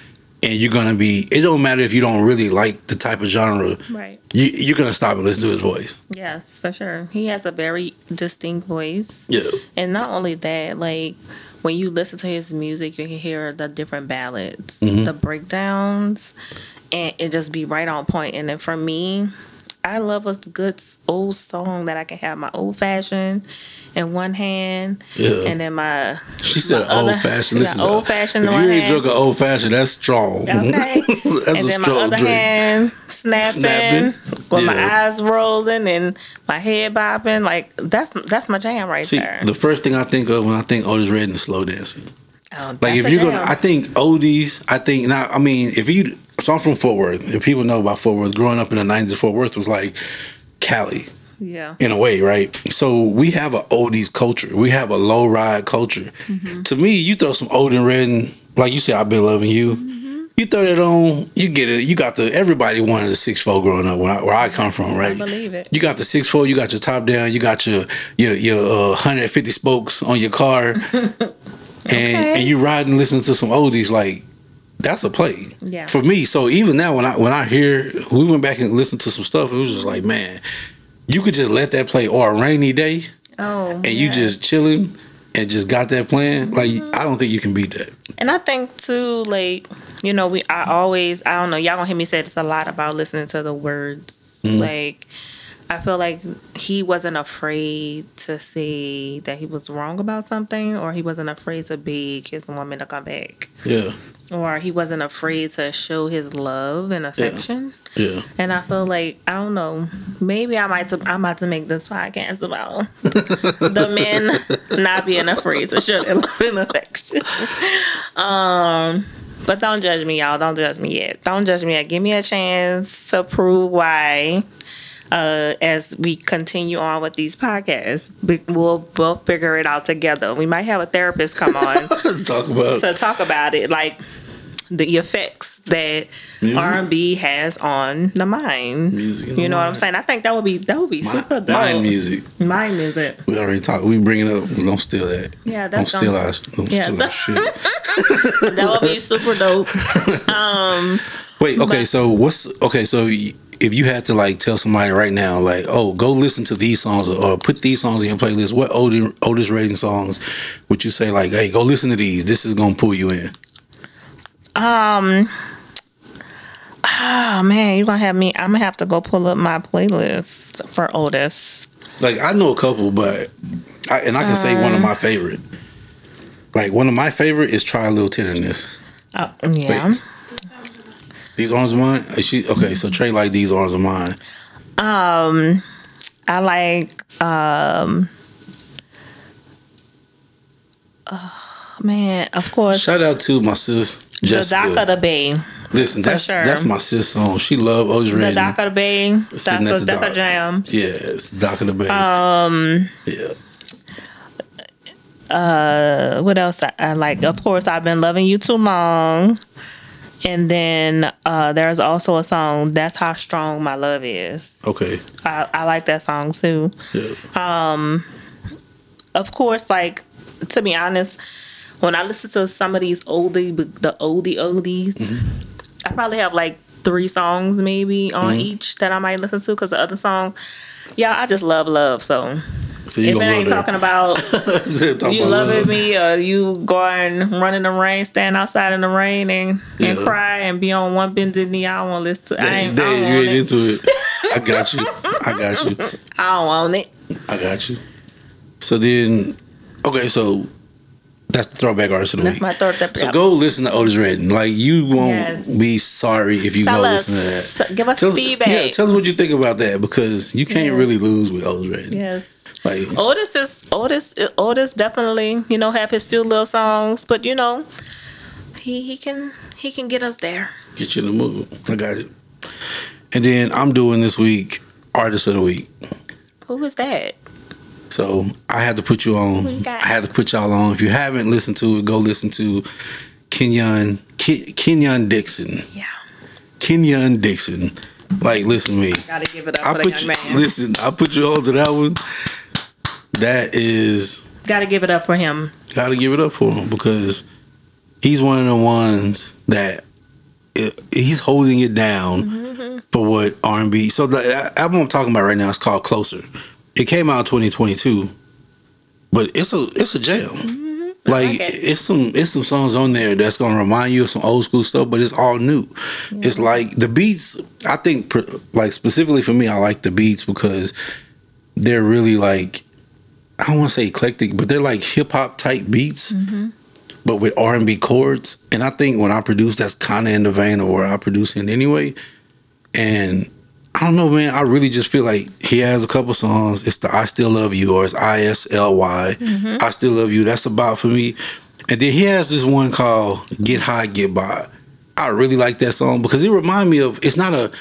and you're gonna be. It don't matter if you don't really like the type of genre. right. You, you're gonna stop and listen to his voice. Yes, for sure. He has a very distinct voice. Yeah, And not only that, like when you listen to his music, you can hear the different ballads, Mhm. the breakdowns, and it just be right on point. And then for me, I love a good old song that I can have my old fashioned in one hand, yeah. and then my she said my other- old fashioned. yeah, Listen, old fashioned If you one ain't drunk an old fashioned, that's strong. Okay. that's and a then my other drink. hand snapping, Snapping. with my eyes rolling and my head bobbing. Like that's that's my jam right See, there. the first thing I think of when I think oh, Otis Redding is slow dancing. Oh, Like if you're gonna. I think oldies. I think now. I mean, if you, so I'm from Fort Worth. If people know about Fort Worth, growing up in the '90s, Fort Worth was like Cali yeah. in a way, right? So we have an oldies culture. We have a low ride culture. Mm-hmm. To me, you throw some Otis Redding, like you said, I've been loving you. Mm-hmm. You throw that on, you get it. You got the everybody wanted the six four growing up where I, where I come from, I right? believe it. You got the six four. You got your top down. You got your your your uh, hundred fifty spokes on your car, and and you ride and listen to some oldies like that's a play Yeah. for me. So even now when I when I hear we went back and listened to some stuff, it was just like man, you could just let that play or a rainy day Oh, and you just chilling and just got that playing. Like I don't think you can beat that. And I think too, like you know, we I always I don't know y'all gonna hear me say this a lot about listening to the words. Mhm. Like I feel like he wasn't afraid to say that he was wrong about something, or he wasn't afraid to beg his woman to come back, Yeah, or he wasn't afraid to show his love and affection. yeah. And I feel like I don't know. Maybe I might. I'm about to make this podcast about the men not being afraid to show their love and affection. Um, but don't judge me, y'all. Don't judge me yet. Don't judge me yet. Give me a chance to prove why. Uh, as we continue on with these podcasts, we- we'll both figure it out together. We might have a therapist come on Talk about to talk about it, like the effects that R and B has on the mind. Music you know what I'm saying? I think that would be that would be super mind, dope. mind music. Mind music. We already talked. We bring it up. Don't steal that. Yeah, Don't steal our. Don't Yeah, steal that- our shit. That would be super dope. Um, Wait, okay, But- so what's okay? So y- if you had to like tell somebody right now, like, oh, go listen to these songs or, or put these songs in your playlist, what oldest Otis Redding songs would you say like, hey, go listen to these? This is gonna pull you in. Um. Oh man, you're gonna have me? I'm gonna have to go pull up my playlist for Otis. Like I know a couple, but I, and I can say one Uh. of my favorite. Like one of my favorite is "Try a Little Tenderness." Oh, yeah. These arms of mine. She okay? So Trey like these arms of mine. Um, I like um. uh, Man, of course. Shout out to my sis the Jessica. The Bay. Listen, that's sure. that's my sis song. She love Otis The Redding. Dock of the Bay. That's, Sitting at the that's a jam. Yes, Dock of the Bay. Um, yeah. uh, what else I, I like? Of course, I've been loving you too long. And then uh, there's also a song, That's How Strong My Love Is. Okay. I, I like that song too. Yeah. Um, Of course, like, to be honest, when I listen to some of these oldie, the oldie oldies, Mm-hmm. I probably have like three songs maybe on each that I might listen to because the other song, yeah, I just love love. So So if it ain't talking about that. Talk you about loving love. me or you going run in the rain, stand outside in the rain and, and Yeah. cry and be on one bended knee, I don't want to listen to I Dang, ain't, I don't you ain't it. into it. I got you. I got you. I don't want it. I got you. So then, okay, so that's the throwback artist of the That's week. my. So go listen to Otis Redding. Like you won't Yes. be sorry if you Tell go us, listen to that. give us Tell, feedback. Yeah, tell us what you think about that because you can't really lose with Otis Redding. yes. Like Otis is Otis. Otis definitely, you know, have his few little songs, but you know, he he can he can get us there. get you in the mood. I got it. And then I'm doing this week artist of the week. Who is that? So I had to put you on. Who you got? I had to put y'all on. If you haven't listened to it, go listen to Kenyon Ke- Kenyon Dixon. Yeah, Kenyon Dixon. Like, listen to me. gotta give it up I for the put young you. man. Listen, I put you on to that one. That is Gotta give it up for him. got to give it up for him because he's one of the ones that it, he's holding it down Mm-hmm. for what R and B. So the album I'm talking about right now is called Closer. It came out 2022, but it's a it's a jam. Like, Mm-hmm. like it. it's some it's some songs on there that's gonna remind you of some old school stuff, but it's all new. It's like the beats. I think like specifically for me, I like the beats because they're really like I don't want to say eclectic, but they're like hip hop type beats, but with R and B chords. And I think when I produce, that's kind of in the vein of where I produce in anyway. And I don't know, man. I really just feel like he has a couple songs. It's the "I Still Love You" or it's "I S L Y." Mm-hmm. I still love you. That's about for me. And then he has this one called "Get High, Get By." I really like that song because it remind me of. It's not a.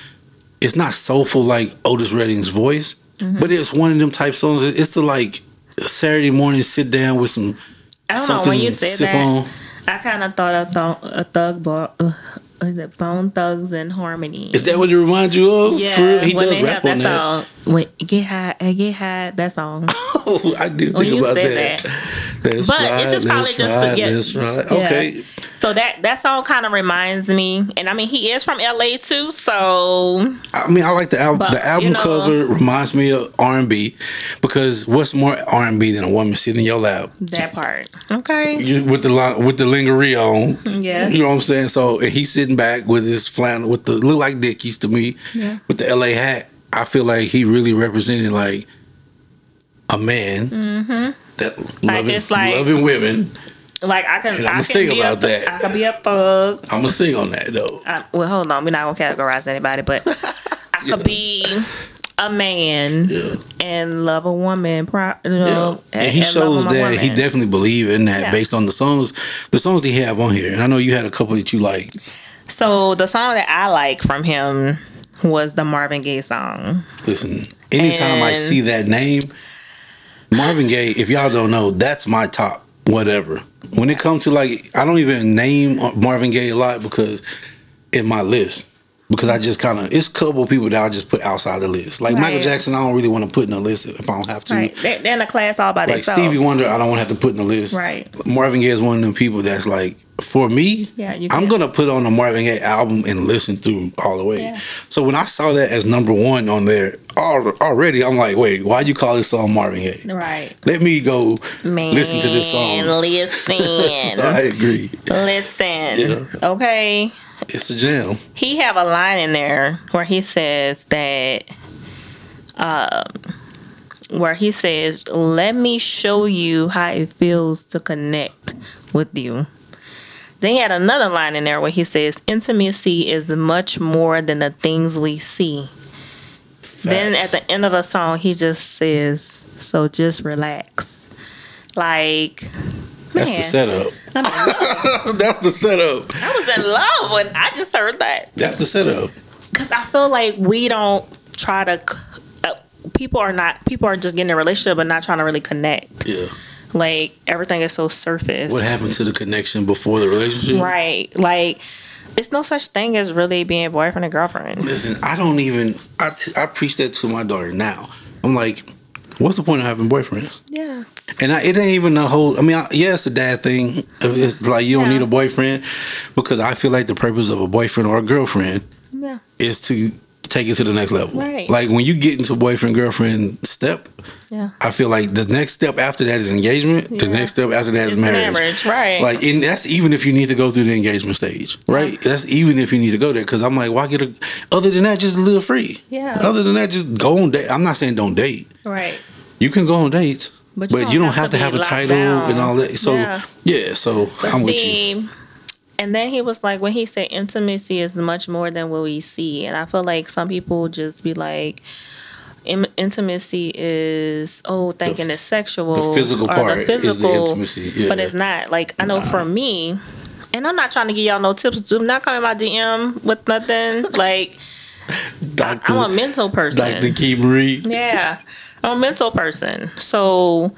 It's not soulful like Otis Redding's voice, mm-hmm. but it's one of them type songs. It's the like Saturday morning sit down with some I don't know something when you sip that. on. I kind of thought of th- a uh, thug bar. Uh, is it Bone Thugs-n-Harmony? Is that what it reminds you of? yeah, For? He when does they rap have on that, that. song. When get high, uh, get high. That song. Oh, I do When think you about that. that. That's But right. it's just probably just right. to get- That's right. Yeah. Okay. So that that song kind of reminds me, and I mean he is from LA too, so I mean, I like the album. But, the album you know- cover reminds me of R and B because what's more R and B than a woman sitting in your lap that part. Okay. you, with the with the lingerie on? Yeah. You know what I'm saying? So and he's sitting back with his flannel with the look like Dickies to me Yeah. with the LA hat. I feel like he really represented like a man mm-hmm. That. Like, loving, it's like- loving women. Like I can, And I can sing be about a, that. I can be a thug. I'm gonna sing on that though. I, well, hold on, we're not gonna categorize anybody, but I could be a man Yeah. and love a woman. Pro, you know, and he love shows that he definitely believe in that Yeah. based on the songs, the songs that he have on here. And I know you had a couple that you like. So the song that I like from him was the Marvin Gaye song. Listen, anytime I see that name, Marvin Gaye. If y'all don't know, that's my top whatever. When it comes to like, I don't even name Marvin Gaye a lot because in my list. Because I just kind of, it's a couple people that I just put outside the list. Like Michael Jackson, I don't really want to put in the list if I don't have to. Right, they're, in a class all by Like themselves. Stevie Wonder, I don't want to have to put in the list. Right. Marvin Gaye is one of them people that's like, for me, Yeah, I'm gonna put on a Marvin Gaye album and listen through all the way. Yeah. So when I saw that as number one on there, already I'm like, wait, why you call this song Marvin Gaye? Right, Let me go man. listen to this song. so Listen, I agree. listen. Yeah. Okay. It's a jam. he have a line in there where he says that um where he says let me show you how it feels to connect with you. Then he had another line in there where he says intimacy is much more than the things we see. Then at the end of the song he just says so just relax. Like That's the setup. That's the setup. I was in love when I just heard that That's the setup. because I feel like we don't try to. Uh, people are not. People are just getting a relationship but not trying to really connect. Yeah. Like everything is so surface. What happened to the connection before the relationship? Right. Like it's no such thing as really being boyfriend and girlfriend. Listen, I don't even. I, t- I preach that to my daughter now. I'm like, what's the point of having boyfriends? Yeah. And I, it ain't even a whole. I mean, I, yeah, it's a dad thing. It's like you don't Yeah. need a boyfriend because I feel like the purpose of a boyfriend or a girlfriend Yeah. is to take it to the next level. Right. Like when you get into boyfriend girlfriend step, Yeah. I feel like the next step after that is engagement. The next step after that is It's marriage. marriage, right. Like, and that's even if you need to go through the engagement stage, right? That's even if you need to go there. Because I'm like, why get a? Other than that, just live free. Yeah. Other than that, just go on date. I'm not saying don't date. Right. You can go on dates, But but, you you, don't don't have have to to have a title down. and all that. So Yeah. yeah, so But I'm with you. And then he was like, when he said intimacy is much more than what we see, and I feel like some people just be like, "Im- intimacy is oh, thinking it's sexual. the physical part is the physical, intimacy, yeah. but it's not. Like I know for me, and I'm not trying to give y'all no tips. Do not come in my DM with nothing. Like Doctor, I'm a mental person. KeiMarie. Yeah. I'm a mental person. So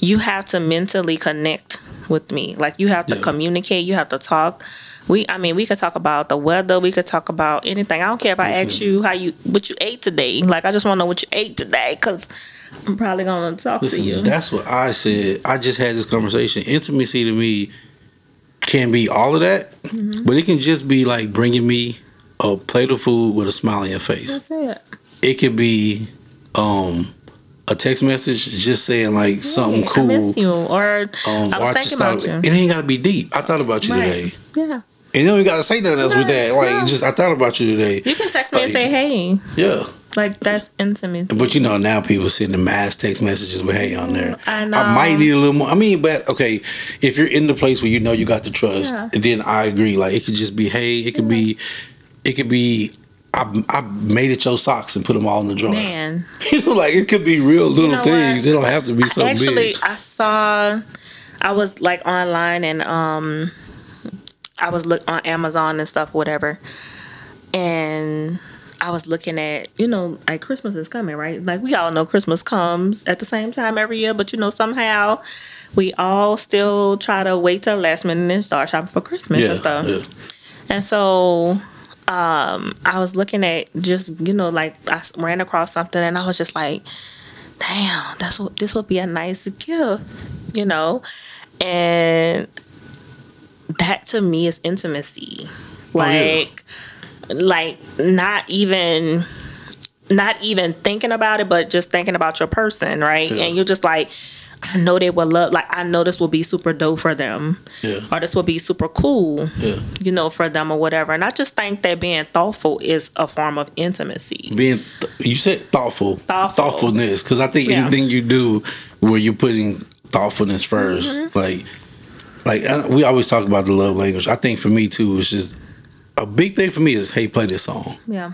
you have to mentally connect with me. Like you have to Yeah. communicate, you have to talk. We I mean, we could talk about the weather, we could talk about anything. I don't care if I ask you how you what you ate today. Like I just want to know what you ate today cuz I'm probably going to talk Listen, to you. that's what I said. I just had this conversation. Intimacy to me can be all of that, Mm-hmm. but it can just be like bringing me a plate of food with a smile on your face. That's it. It could be um a text message just saying like something Hey, I cool. miss you or Um, I was just thinking thought, about you. It ain't gotta be deep. I thought about you Right. today. Yeah. And you don't gotta say nothing else with that. Like no. just I thought about you today. You can text me and say, "Hey." Yeah. Like that's intimate. But you know now people sending mass text messages with hey on there. I know. I might need a little more. I mean, but okay, if you're in the place where you know you got the trust, Yeah. then I agree. Like it could just be hey, it could be, it could be. I, I made it your socks and put them all in the drawer. Man. you know, like it could be real little know things. what? It don't have to be so Actually, big. I saw. I was like online and um, I was look on Amazon and stuff, whatever, and I was looking at you know like Christmas is coming, right? Like we all know Christmas comes at the same time every year, but you know somehow we all still try to wait till the last minute and start shopping for Christmas Yeah, and stuff. yeah. And so um, I was looking at just, you know, like I ran across something and I was just like, damn, that's what this would be a nice gift, you know? And that to me is intimacy. Oh, yeah. Like like not even not even thinking about it, but just thinking about your person, right? Yeah. And you're just like, I know they will love like I know this will be super dope for them. Yeah. Or this will be super cool Yeah. you know, for them or whatever. And I just think that being thoughtful is a form of intimacy. Being, th- you said thoughtful, Thoughtful. thoughtfulness, because I think Yeah. anything you do where you're putting thoughtfulness 1st Mm-hmm. like, like uh, we always talk about the love language. I think for me too, it's just a big thing for me is hey, play this song. Yeah.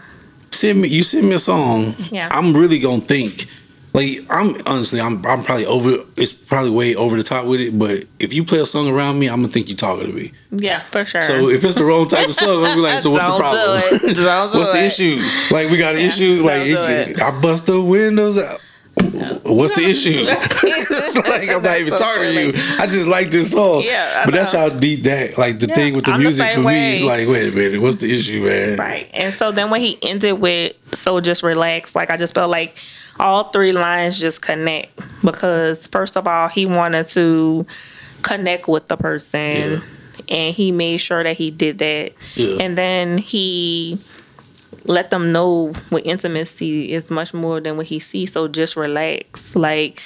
Send me, you send me a song. Yeah. I'm really gonna think. Like I'm honestly, I'm I'm probably over. It's probably way over the top with it. But if you play a song around me, I'm gonna think you're talking to me. Yeah, for sure. So if it's the wrong type of song, I'm be like, so what's the Don't do problem? it. Don't do what's the issue? Like we got an issue. Like don't do it- it. I bust the windows out. What's the issue? Like I'm not even so talking to you. I just like this song. Yeah, I but that's how deep that. Like the Yeah, thing with the I'm music same for me is like, wait a minute, what's the issue, man? right. And so then when he ended with so just relax, like I just felt like all three lines just connect because first of all, he wanted to connect with the person Yeah. and he made sure that he did that. Yeah. And then he let them know what intimacy is much more than what he sees. So just relax. Like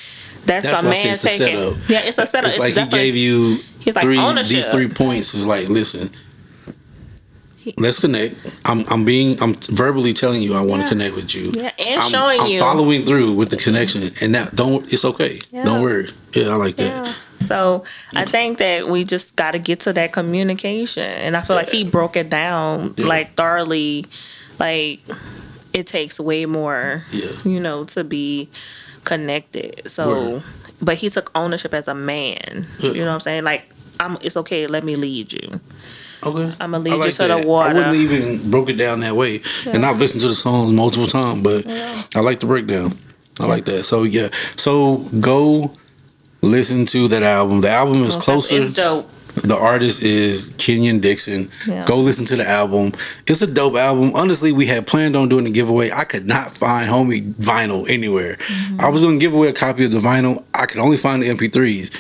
that's, That's a why I say man it's a taking. setup. Yeah, it's a setup. It's like he gave you like three ownership. these three points. Is like, listen, let's connect. I'm I'm being I'm verbally telling you I want to Yeah. connect with you. Yeah, and I'm, showing I'm you. following through with the connection, and that don't it's okay. Yeah. Don't worry. Yeah, I like that. So I think that we just got to get to that communication, and I feel like he broke it down like thoroughly. Like it takes way more, you know, to be connected. So, Word. but he took ownership as a man. You know what I'm saying? Like, I'm. It's okay. Let me lead you. Okay. I'ma lead I you to the water. I wouldn't even broke it down that way. And I've listened to the songs multiple times, but I like the breakdown. I like that. So yeah. So go listen to that album. The album is closer. It's dope. The artist is Kenyon Dixon. Yeah. Go listen to the album. It's a dope album. Honestly, we had planned on doing a giveaway. I could not find homie vinyl anywhere. Mm-hmm. I was going to give away a copy of the vinyl. I could only find the MP3s.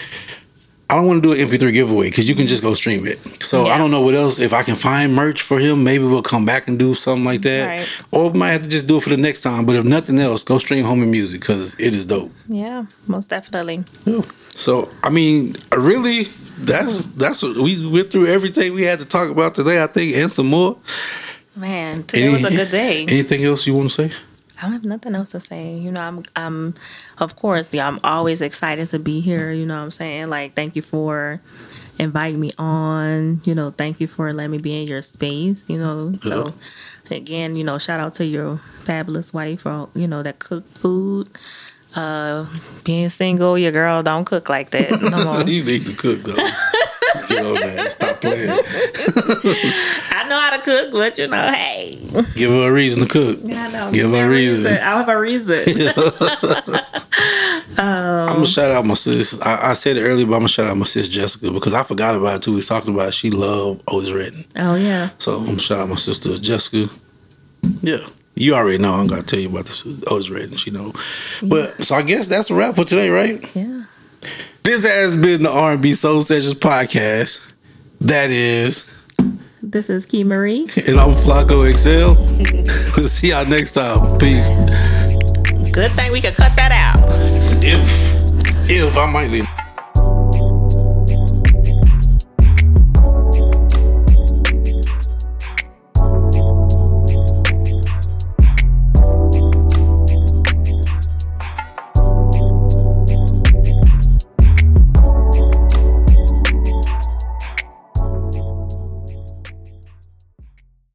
I don't want to do an MP3 giveaway because you can just go stream it. So I don't know what else. If I can find merch for him, maybe we'll come back and do something like that. Right. Or we might have to just do it for the next time. But if nothing else, go stream homie music because it is dope. Yeah, most definitely. Yeah. So I mean, really, that's that's what we went through everything we had to talk about today. I think, and some more. Man, today was a good day. Anything else you want to say? I don't have nothing else to say. You know, I'm I'm of course, yeah, I'm always excited to be here, you know what I'm saying? Like thank you for inviting me on, you know, thank you for letting me be in your space, you know. So again, you know, shout out to your fabulous wife for, you know, that cooked food. Uh being single, your girl don't cook like that. No more. you need to cook though. Get that. Stop playing. I know how to cook, but you know, hey. Give her a reason to cook. Yeah, I know. Give her a reason. I have a reason. I'm gonna um, shout out my sis. I, I said it earlier, but I'm gonna shout out my sis Jessica because I forgot about it too. We talking about it. she loved Otis Redding. oh yeah. So I'm gonna shout out my sister Jessica. Yeah. You already know. I'm gonna tell you about this Otis Redding. She know. But so I guess that's a wrap for today, right? Yeah. This has been the R&B Soul Sessions podcast. That is, This is KeiMarie. and I'm FlakoXL. we'll see y'all next time. Peace. Good thing we could cut that out. If, if I might leave.